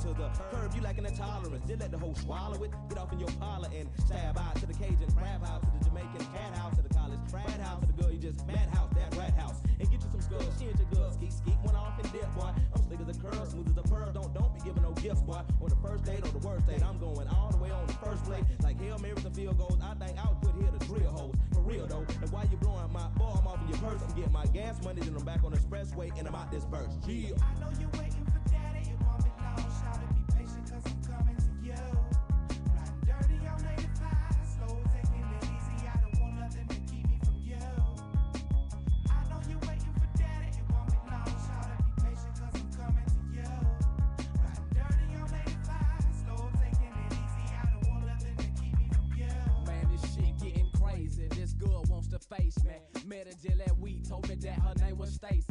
to the curb, you lacking a tolerance. Then let the whole swallow it, get off in your parlor and stab out to the Cajun crab house, to the Jamaican cat house, to the college frat house, to the girl you just mad house, that rat house. And get you some skulls, she and your girl, skeet skeet, one off and dip, boy. I'm slick as a curl, smooth as a pearl, don't don't be giving no gifts, boy. On the first date or the worst date, I'm going all the way on the first plate. Like Hail Marys and field goals, I think I'll put here the drill holes. For real though, and while you blowing my ball, I'm off in your purse. I'm getting my gas money, then I'm back on the expressway and I'm out this burst. Chill. angel that we told me that her name was Stacy.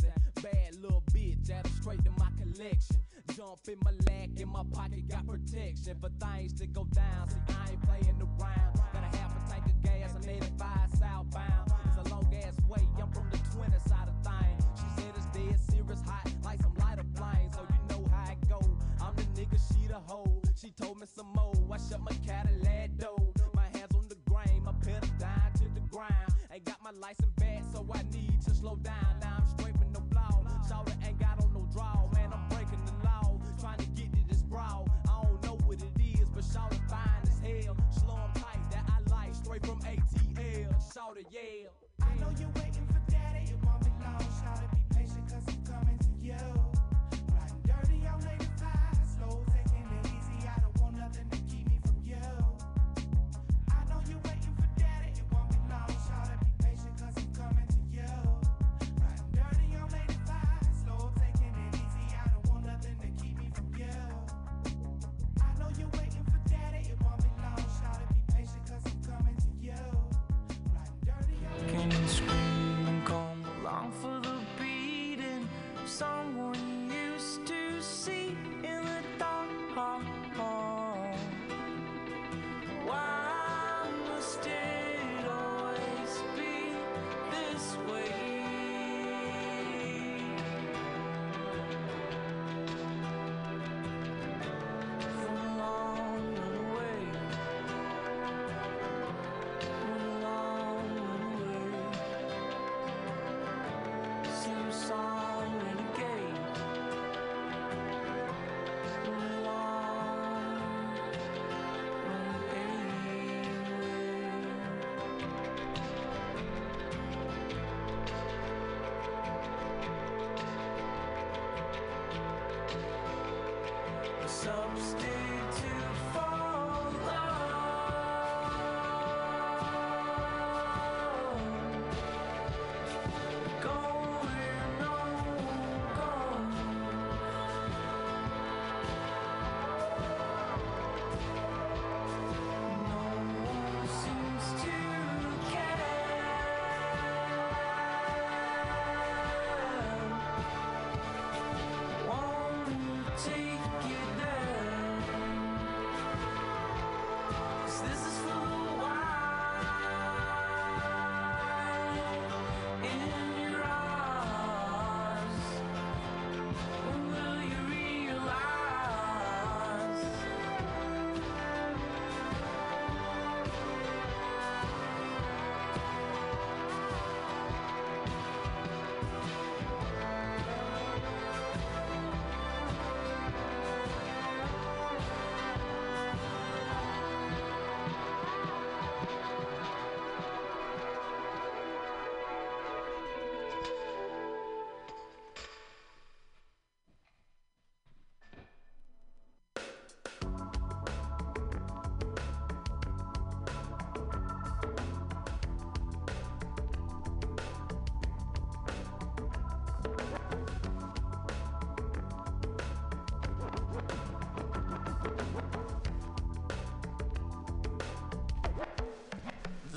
Bad little bitch, add straight to my collection. Jump in my leg, in my pocket, got protection for things to go down. See, I ain't playing around. Yeah,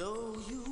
though you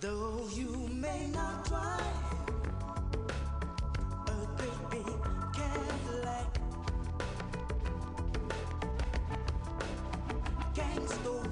Though you may not drive a big Cadillac, gangsta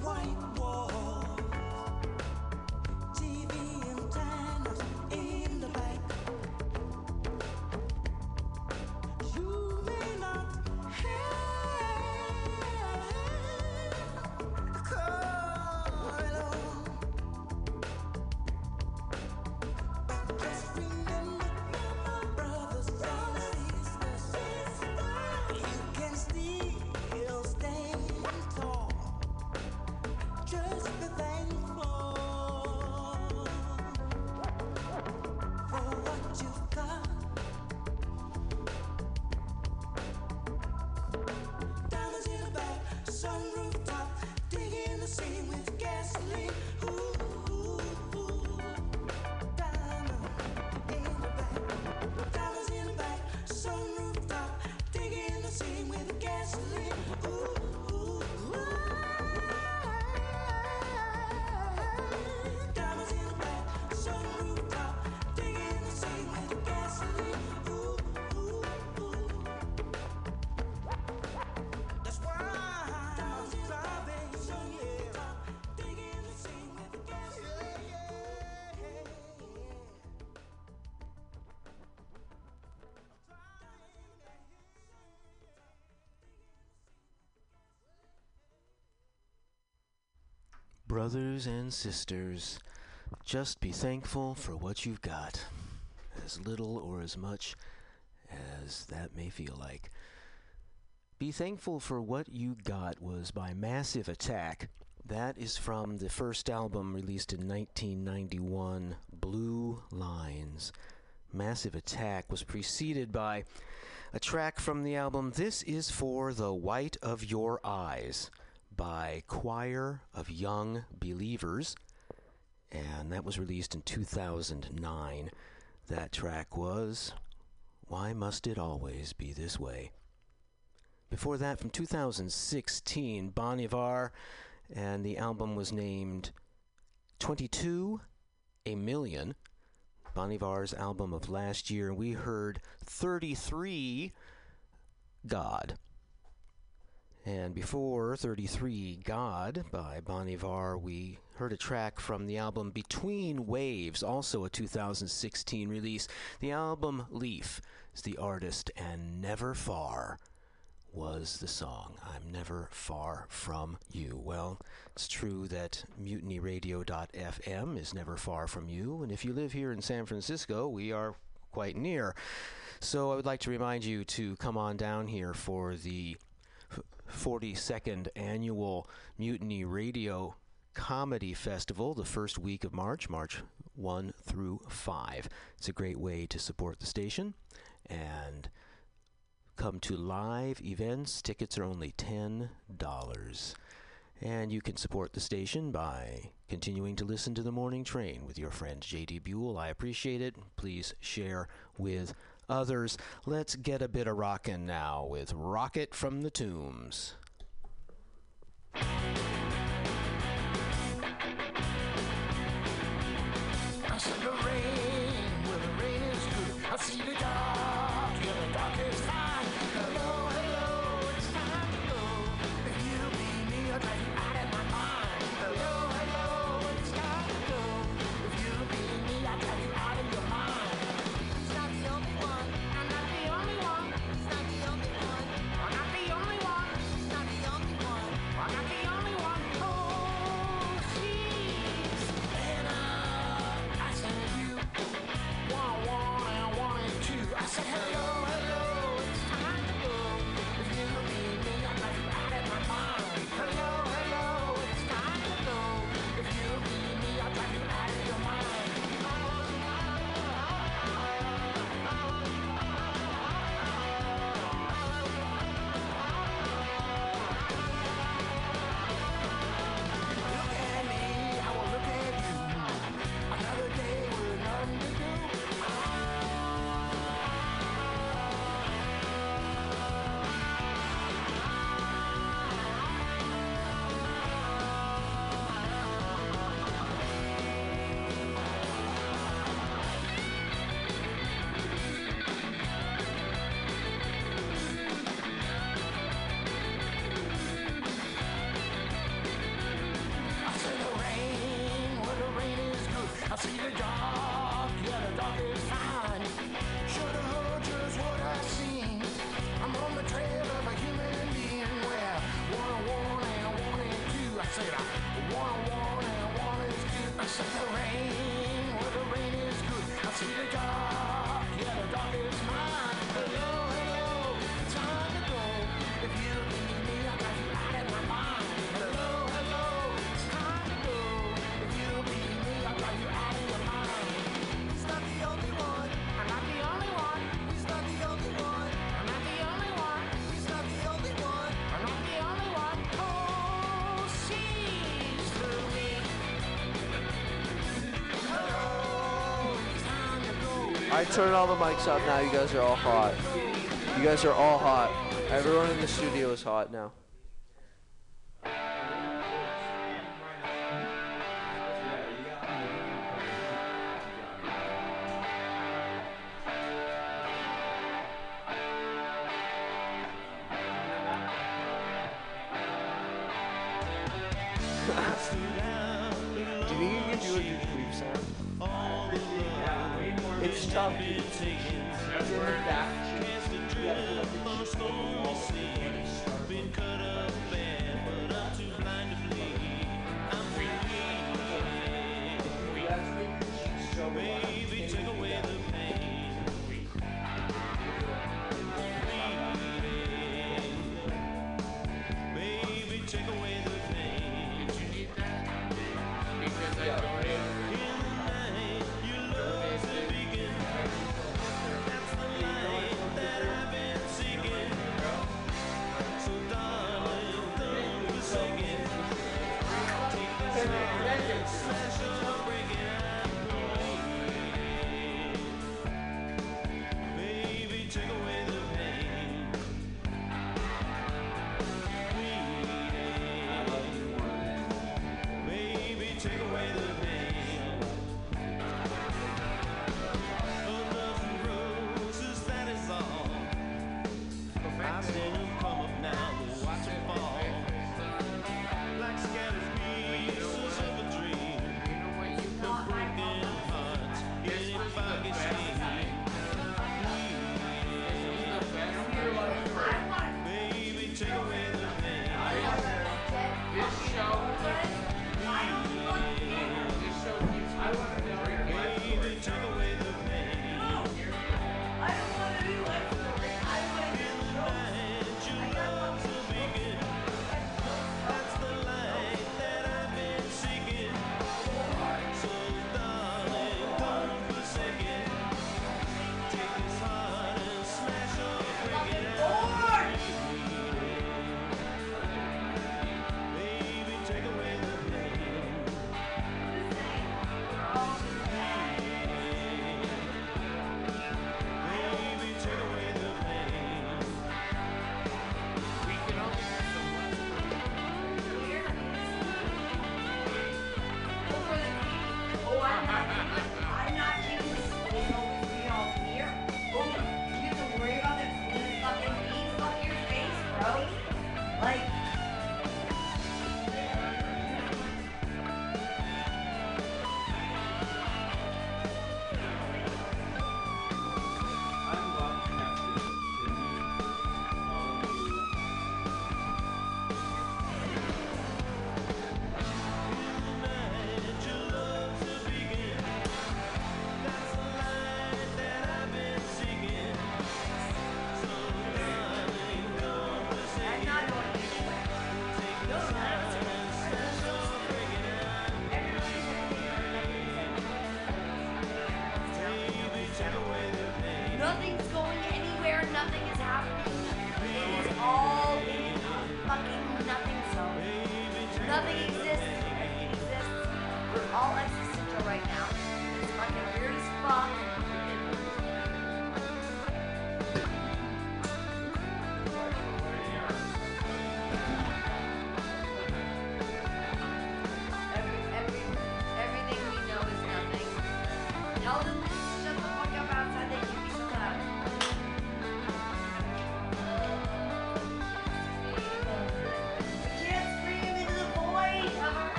Brothers and sisters, just be thankful for what you've got, as little or as much as that may feel like. Be thankful for what you got was by Massive Attack. That is from the first album released in 1991, Blue Lines. Massive Attack was preceded by a track from the album This Is for the White of Your Eyes by Choir of Young Believers, and that was released in 2009. That track was Why Must It Always Be This Way? Before that, from 2016, Bon Iver, and the album was named 22 A Million. Bon Iver's album of last year, and we heard 33 God. And before 33 God by Bon Iver, we heard a track from the album Between Waves, also a 2016 release. The album Leaf is the artist, and Never Far was the song. I'm never far from you. Well, it's true that mutinyradio.fm is never far from you, and if you live here in San Francisco, we are quite near. So I would like to remind you to come on down here for the 42nd annual Mutiny Radio Comedy Festival, the first week of March, March 1 through 5. It's a great way to support the station and come to live events. Tickets are only $10. And you can support the station by continuing to listen to the morning train with your friend JD Buell. I appreciate it. Please share with others. Let's get a bit of rockin' now with Rocket from the Tombs. I see the rain, the rain is good. I see the I turn all the mics off now. You guys are all hot. You guys are all hot. Everyone in the studio is hot now.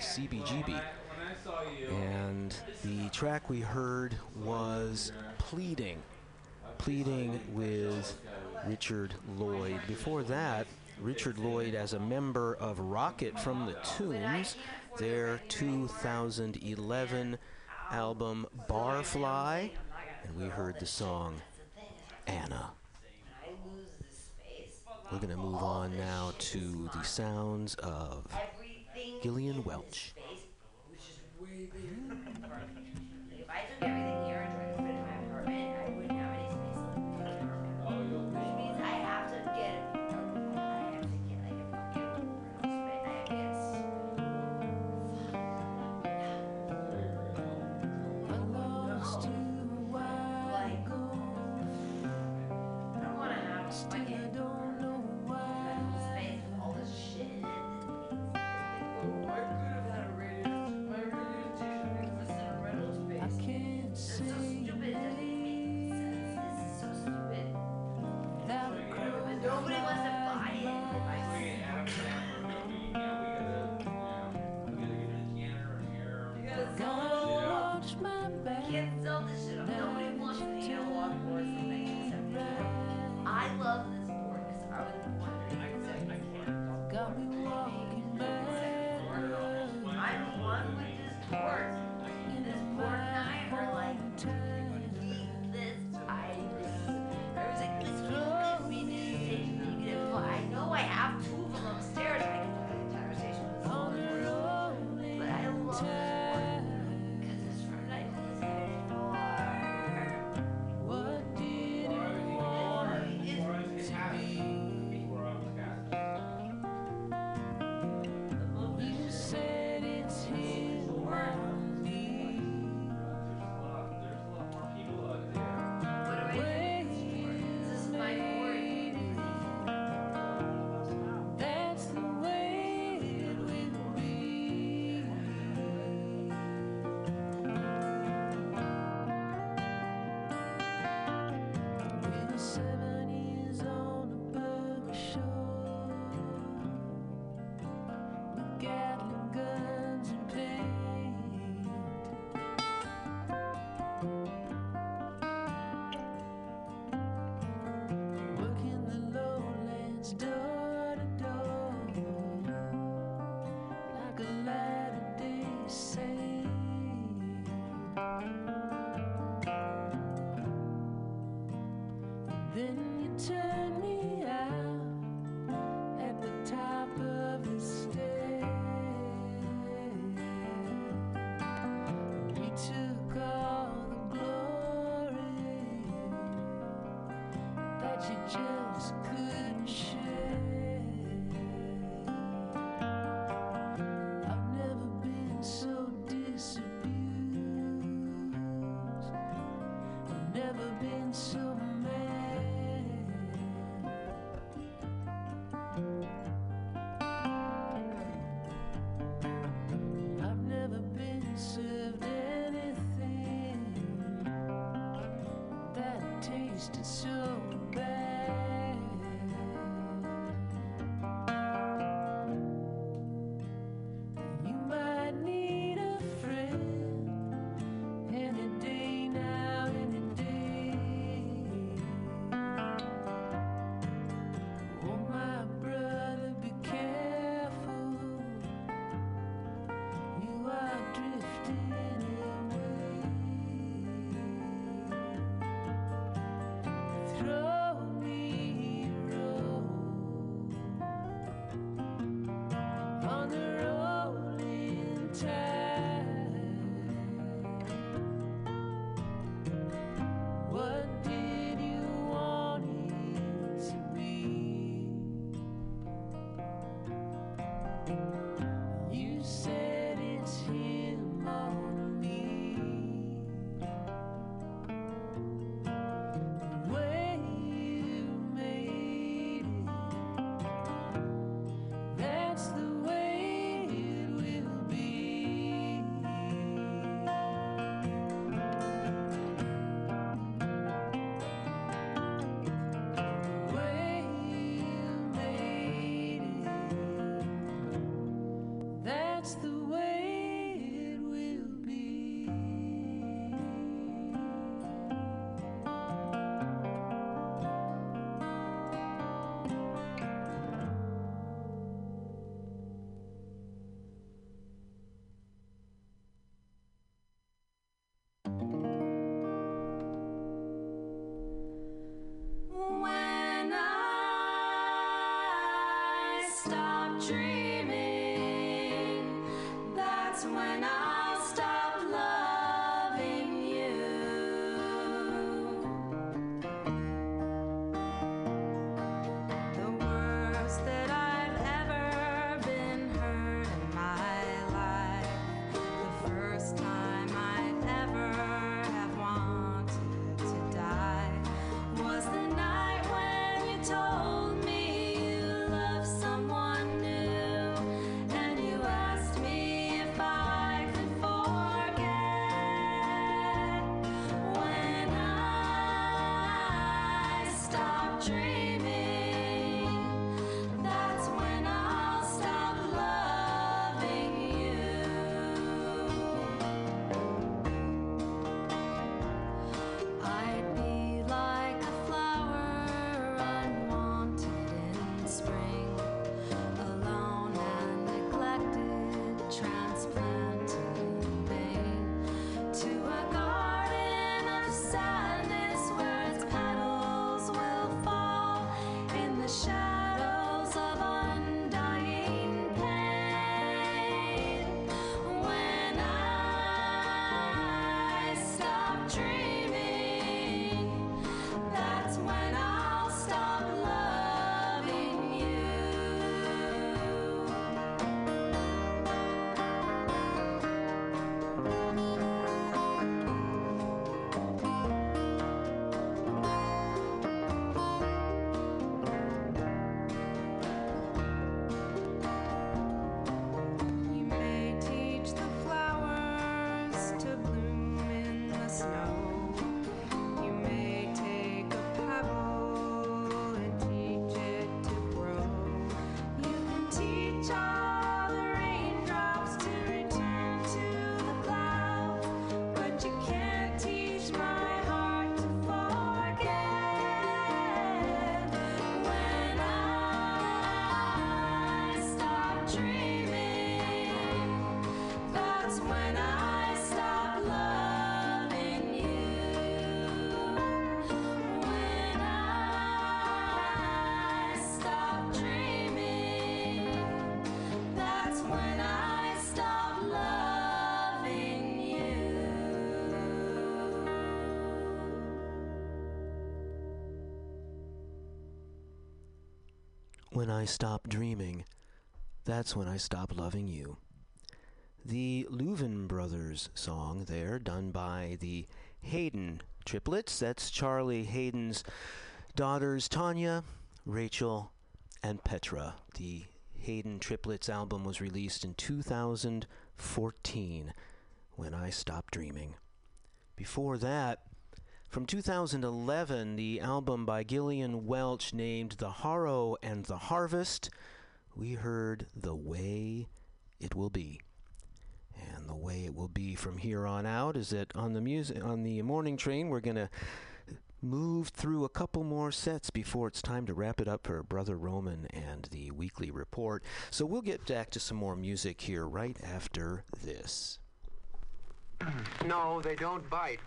CBGB. And the track we heard was Pleading, Pleading with Richard Lloyd. Before that, Richard Lloyd as a member of Rocket from the Tombs, their 2011 album Barfly, and we heard the song Anna. We're going to move on now to the sounds of Gillian Welch. tasted so when I stop dreaming, that's when I stop loving you. The Louvin Brothers song there, done by the Haden triplets. That's Charlie Haden's daughters, Tanya, Rachel, and Petra. The Haden triplets album was released in 2014, When I Stop Dreaming. Before that, from 2011, the album by Gillian Welch named The Harrow and the Harvest, we heard The Way It Will Be. And the way it will be from here on out is that on the music on the morning train we're going to move through a couple more sets before it's time to wrap it up for Brother Roman and the weekly report. So we'll get back to some more music here right after this. No, they don't bite.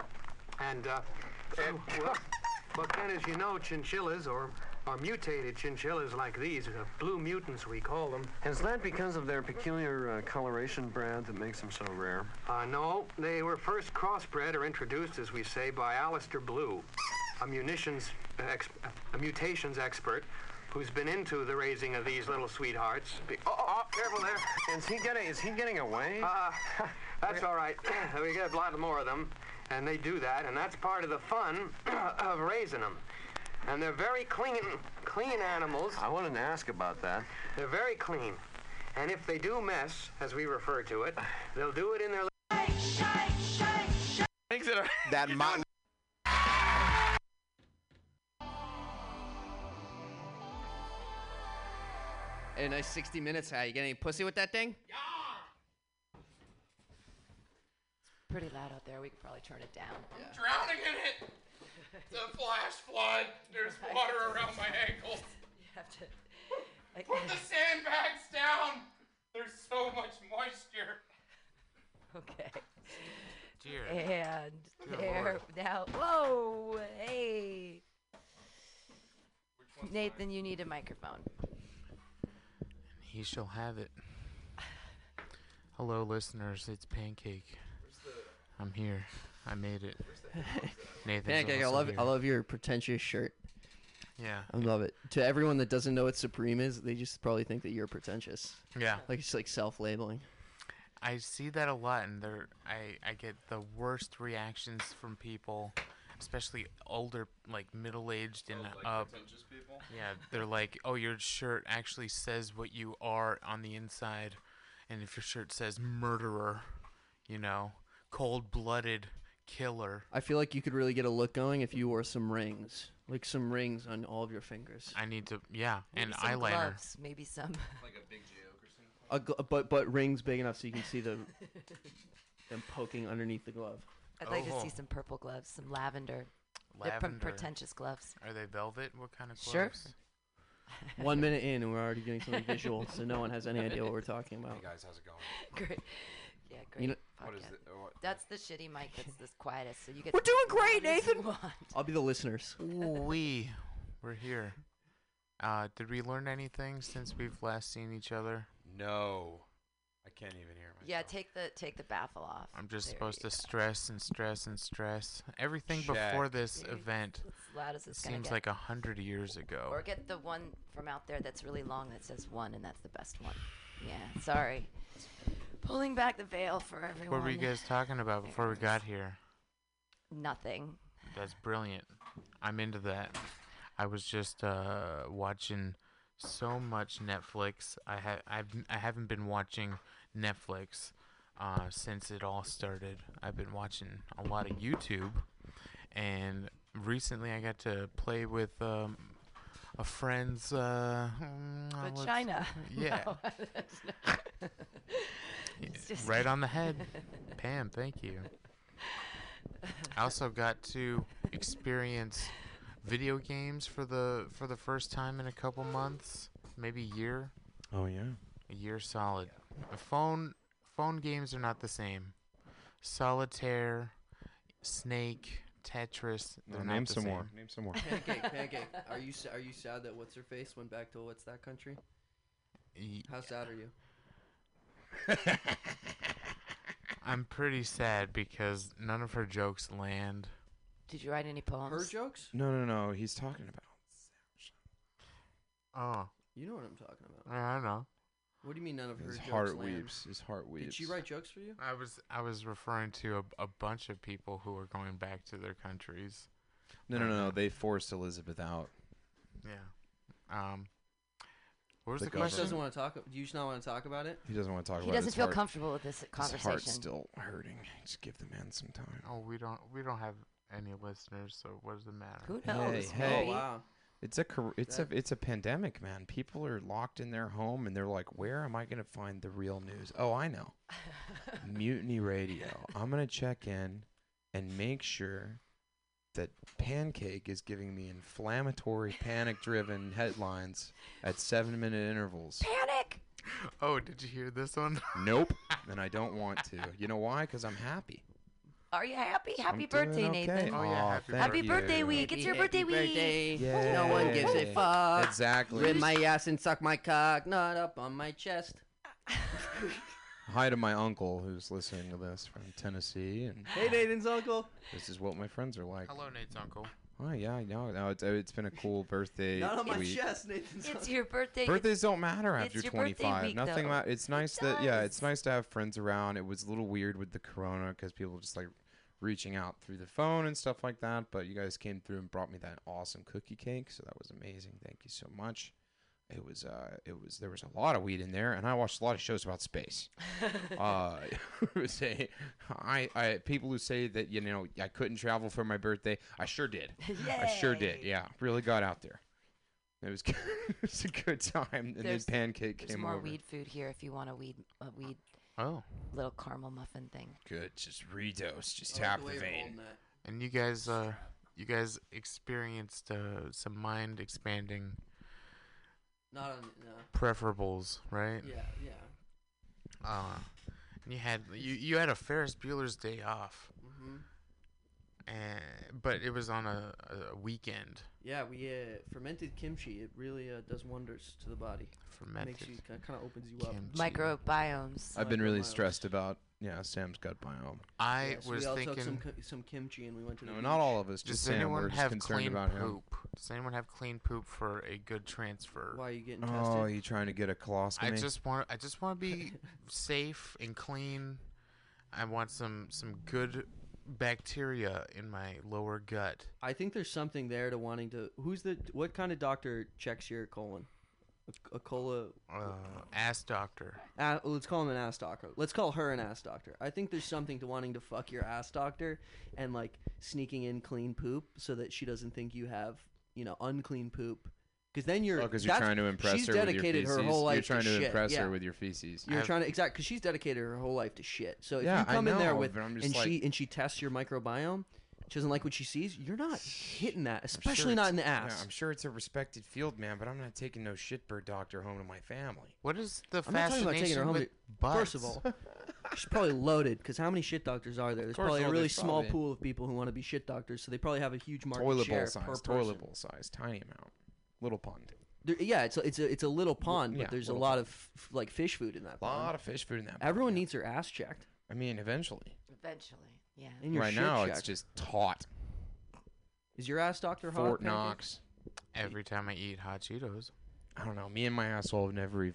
And, uh, and well, well, Ken, as you know, chinchillas or, or mutated chinchillas like these, uh, blue mutants we call them. Is that because of their peculiar uh, coloration Brad, that makes them so rare? Uh, no, they were first crossbred or introduced, as we say, by Alistair Blue, a munitions, uh, ex- a mutations expert who's been into the raising of these little sweethearts. Be- oh, oh, oh, careful there. Is he getting? Is he getting away? Uh, that's all right. we get a lot more of them, and they do that, and that's part of the fun of raising them. And they're very clean, clean animals. I wanted to ask about that. They're very clean, and if they do mess, as we refer to it, they'll do it in their. That mountain. A nice 60 minutes. How you get any pussy with that thing? Yeah. It's pretty loud out there. We could probably turn it down. I'm Drowning in it. It's a flash flood. There's water around my ankles. You have to. Like, Put the sandbags down. There's so much moisture. Okay. Cheers. And Dear there Lord. now. Whoa! Hey. Nathan, you need a microphone. He shall have it. Hello, listeners. It's Pancake. I'm here. I made it. Nathan's Pancake, I love here. I love your pretentious shirt. Yeah. I love it. To everyone that doesn't know what Supreme is, they just probably think that you're pretentious. Yeah. Like it's like self-labeling. I see that a lot, and they're I I get the worst reactions from people, especially older, like middle-aged and up. people? Yeah, they're like, "Oh, your shirt actually says what you are on the inside, and if your shirt says murderer, you know, cold-blooded killer." I feel like you could really get a look going if you wore some rings, like some rings on all of your fingers. I need to, yeah, Maybe and some eyeliner. gloves, maybe some. Like a big joke or something. A gl- but but rings big enough so you can see them them poking underneath the glove. I'd like to Oh. see some purple gloves, some lavender. They're pre- Lavender. pretentious gloves. Are they velvet? What kind of gloves? Sure. One minute in, and we're already doing something visual, so no one has any idea what we're talking about. Hey guys, how's it going? Great. Yeah, great. You know- What is podcast. it- uh, what- That's the shitty mic that's the quietest, so you get We're to doing talk great, loud you Nathan. want. I'll be the listeners. we, we're here. Uh, did we learn anything since we've last seen each other? No, I can't even hear myself. Yeah, take the take the baffle off. I'm just There supposed you to go. stress and stress and stress. Everything before Check. this There event as loud as it's gonna seems get. like a hundred years ago. Or get the one from out there that's really long that says one, and that's the best one. Yeah, sorry. Pulling back the veil for everyone. What were you guys talking about before we got here? Nothing. That's brilliant. I'm into that. I was just uh, watching so much Netflix. I ha- I've I haven't been watching Netflix uh, since it all started. I've been watching a lot of YouTube, and recently I got to play with um, a friend's uh, mm, uh. Yeah. No, right on the head. Pam, thank you. I also got to experience video games for the for the first time in a couple months, maybe year. Oh yeah. A year solid. The phone phone games are not the same. Solitaire, Snake, Tetris. No, They're name not the some same. more. Name some more. Pancake, pancake. Are you sa- are you sad that what's her face went back to what's that country? How sad are you? I'm pretty sad because none of her jokes land. Did you write any poems? Her jokes? No, no, no. He's talking about. Oh, You know what I'm talking about. I don't know. What do you mean none of her His jokes heart land? weeps. His heart weeps. Did she write jokes for you? I was I was referring to a, a bunch of people who are going back to their countries. No, no, no, no. They forced Elizabeth out. Yeah. Um. What was The the, He just question? doesn't want to talk. Do you just not want to talk about it? He doesn't want to talk He about. it. He doesn't His feel heart- comfortable with this conversation. His conversation. heart's still hurting. Just give the man some time. Oh, we don't we don't have any listeners, so what does it matter? Who Hey, knows? hey. Oh, maybe? It's a it's a it's a pandemic, man. People are locked in their home and they're like, "Where am I going to find the real news?" Oh, I know. Mutiny Radio. I'm going to check in and make sure that Pancake is giving me inflammatory, panic-driven headlines at 7-minute intervals. Panic! Oh, did you hear this one? Nope. and I don't want to. You know why? Cuz I'm happy. Are you happy? Happy I'm birthday, okay. Nathan. Oh, yeah, happy Happy birthday. birthday week. Happy, it's your happy birthday week. birthday. No one gives a fuck. Exactly. Rip my ass and suck my cock, not up on my chest. Hi to my uncle who's listening to this from Tennessee and Hey, Nathan's uncle. This is what my friends are like. Hello, Nate's uncle. Oh yeah, I know. No, it's, it's been a cool birthday Not on my week. chest, Nathan's It's your birthday. Birthdays don't matter it's after your birthday 25. week, Nothing though. matters. It's nice that yeah, it's nice to have friends around. It was a little weird with the corona because people just like reaching out through the phone and stuff like that. But you guys came through and brought me that awesome cookie cake, so that was amazing. Thank you so much. It was uh, it was there was a lot of weed in there, and I watched a lot of shows about space. uh, a, I, I people who say that you know I couldn't travel for my birthday, I sure did. I sure did. Yeah, really got out there. It was good. it was a good time. And There's, then pancake there's came more over. weed food here if you want a weed a weed Oh. little caramel muffin thing. Good, just redose, just I tap the the way you're vein. And you guys, uh, you guys experienced uh, some mind expanding Not on. No. preferables, right? Yeah, yeah. Uh, and you had you you had a Ferris Bueller's Day off. Mhm. And but it was on a, a weekend. Yeah, we uh, fermented kimchi. It really uh, does wonders to the body. Fermented Makes you kind of opens you up. Microbiomes. I've been really Microbiomes. stressed about yeah Sam's gut biome. I Yeah, so was we all thinking. took some, ki- some kimchi and we went to the No, beach. not all of us. Does Just Sam. anyone We're just have concerned clean about him. poop? Does anyone have clean poop for a good transfer? Why are you getting tested? Oh, tested? you trying to get a colostomy? I just want I just want to be safe and clean. I want some some good bacteria in my lower gut. I think there's something there to wanting to. Who's the? What kind of doctor checks your colon? A, a cola. Uh, ass doctor. Uh, let's call him an ass doctor. Let's call her an ass doctor. I think there's something to wanting to fuck your ass doctor and like sneaking in clean poop so that she doesn't think you have you know unclean poop. Because then you're. Oh, you're trying to impress she's her with your dedicated feces. her whole life You're trying to, shit. impress yeah. her with your feces. You're trying to exact because she's dedicated her whole life to shit. So if Yeah, you I come in there with but I'm and she and she tests your microbiome, she doesn't like what she sees. You're not hitting that, I'm sure especially not in the yeah, ass. I'm sure it's a respected field, man, but I'm not taking no shitbird doctor home to my family. What is the I'm not talking about taking her home. with to- First of all, she's probably loaded because how many shit doctors are there? There's course, probably a really small probably- pool of people who want to be shit doctors, so they probably have a huge market Toilet share bowl size, per person. toilet bowl size, tiny amount, little pond. There, yeah, it's a, it's a it's a little pond, yeah, but there's a lot pond. of f- like fish food in that. A lot pond. of fish food in that. Everyone needs their ass checked. I mean, eventually. Eventually, yeah. And your right shit now, it's just taut. Is your ass doctor hot? Fort Pancake? Knox. Every time I eat hot Cheetos. I don't know. Me and my asshole have never even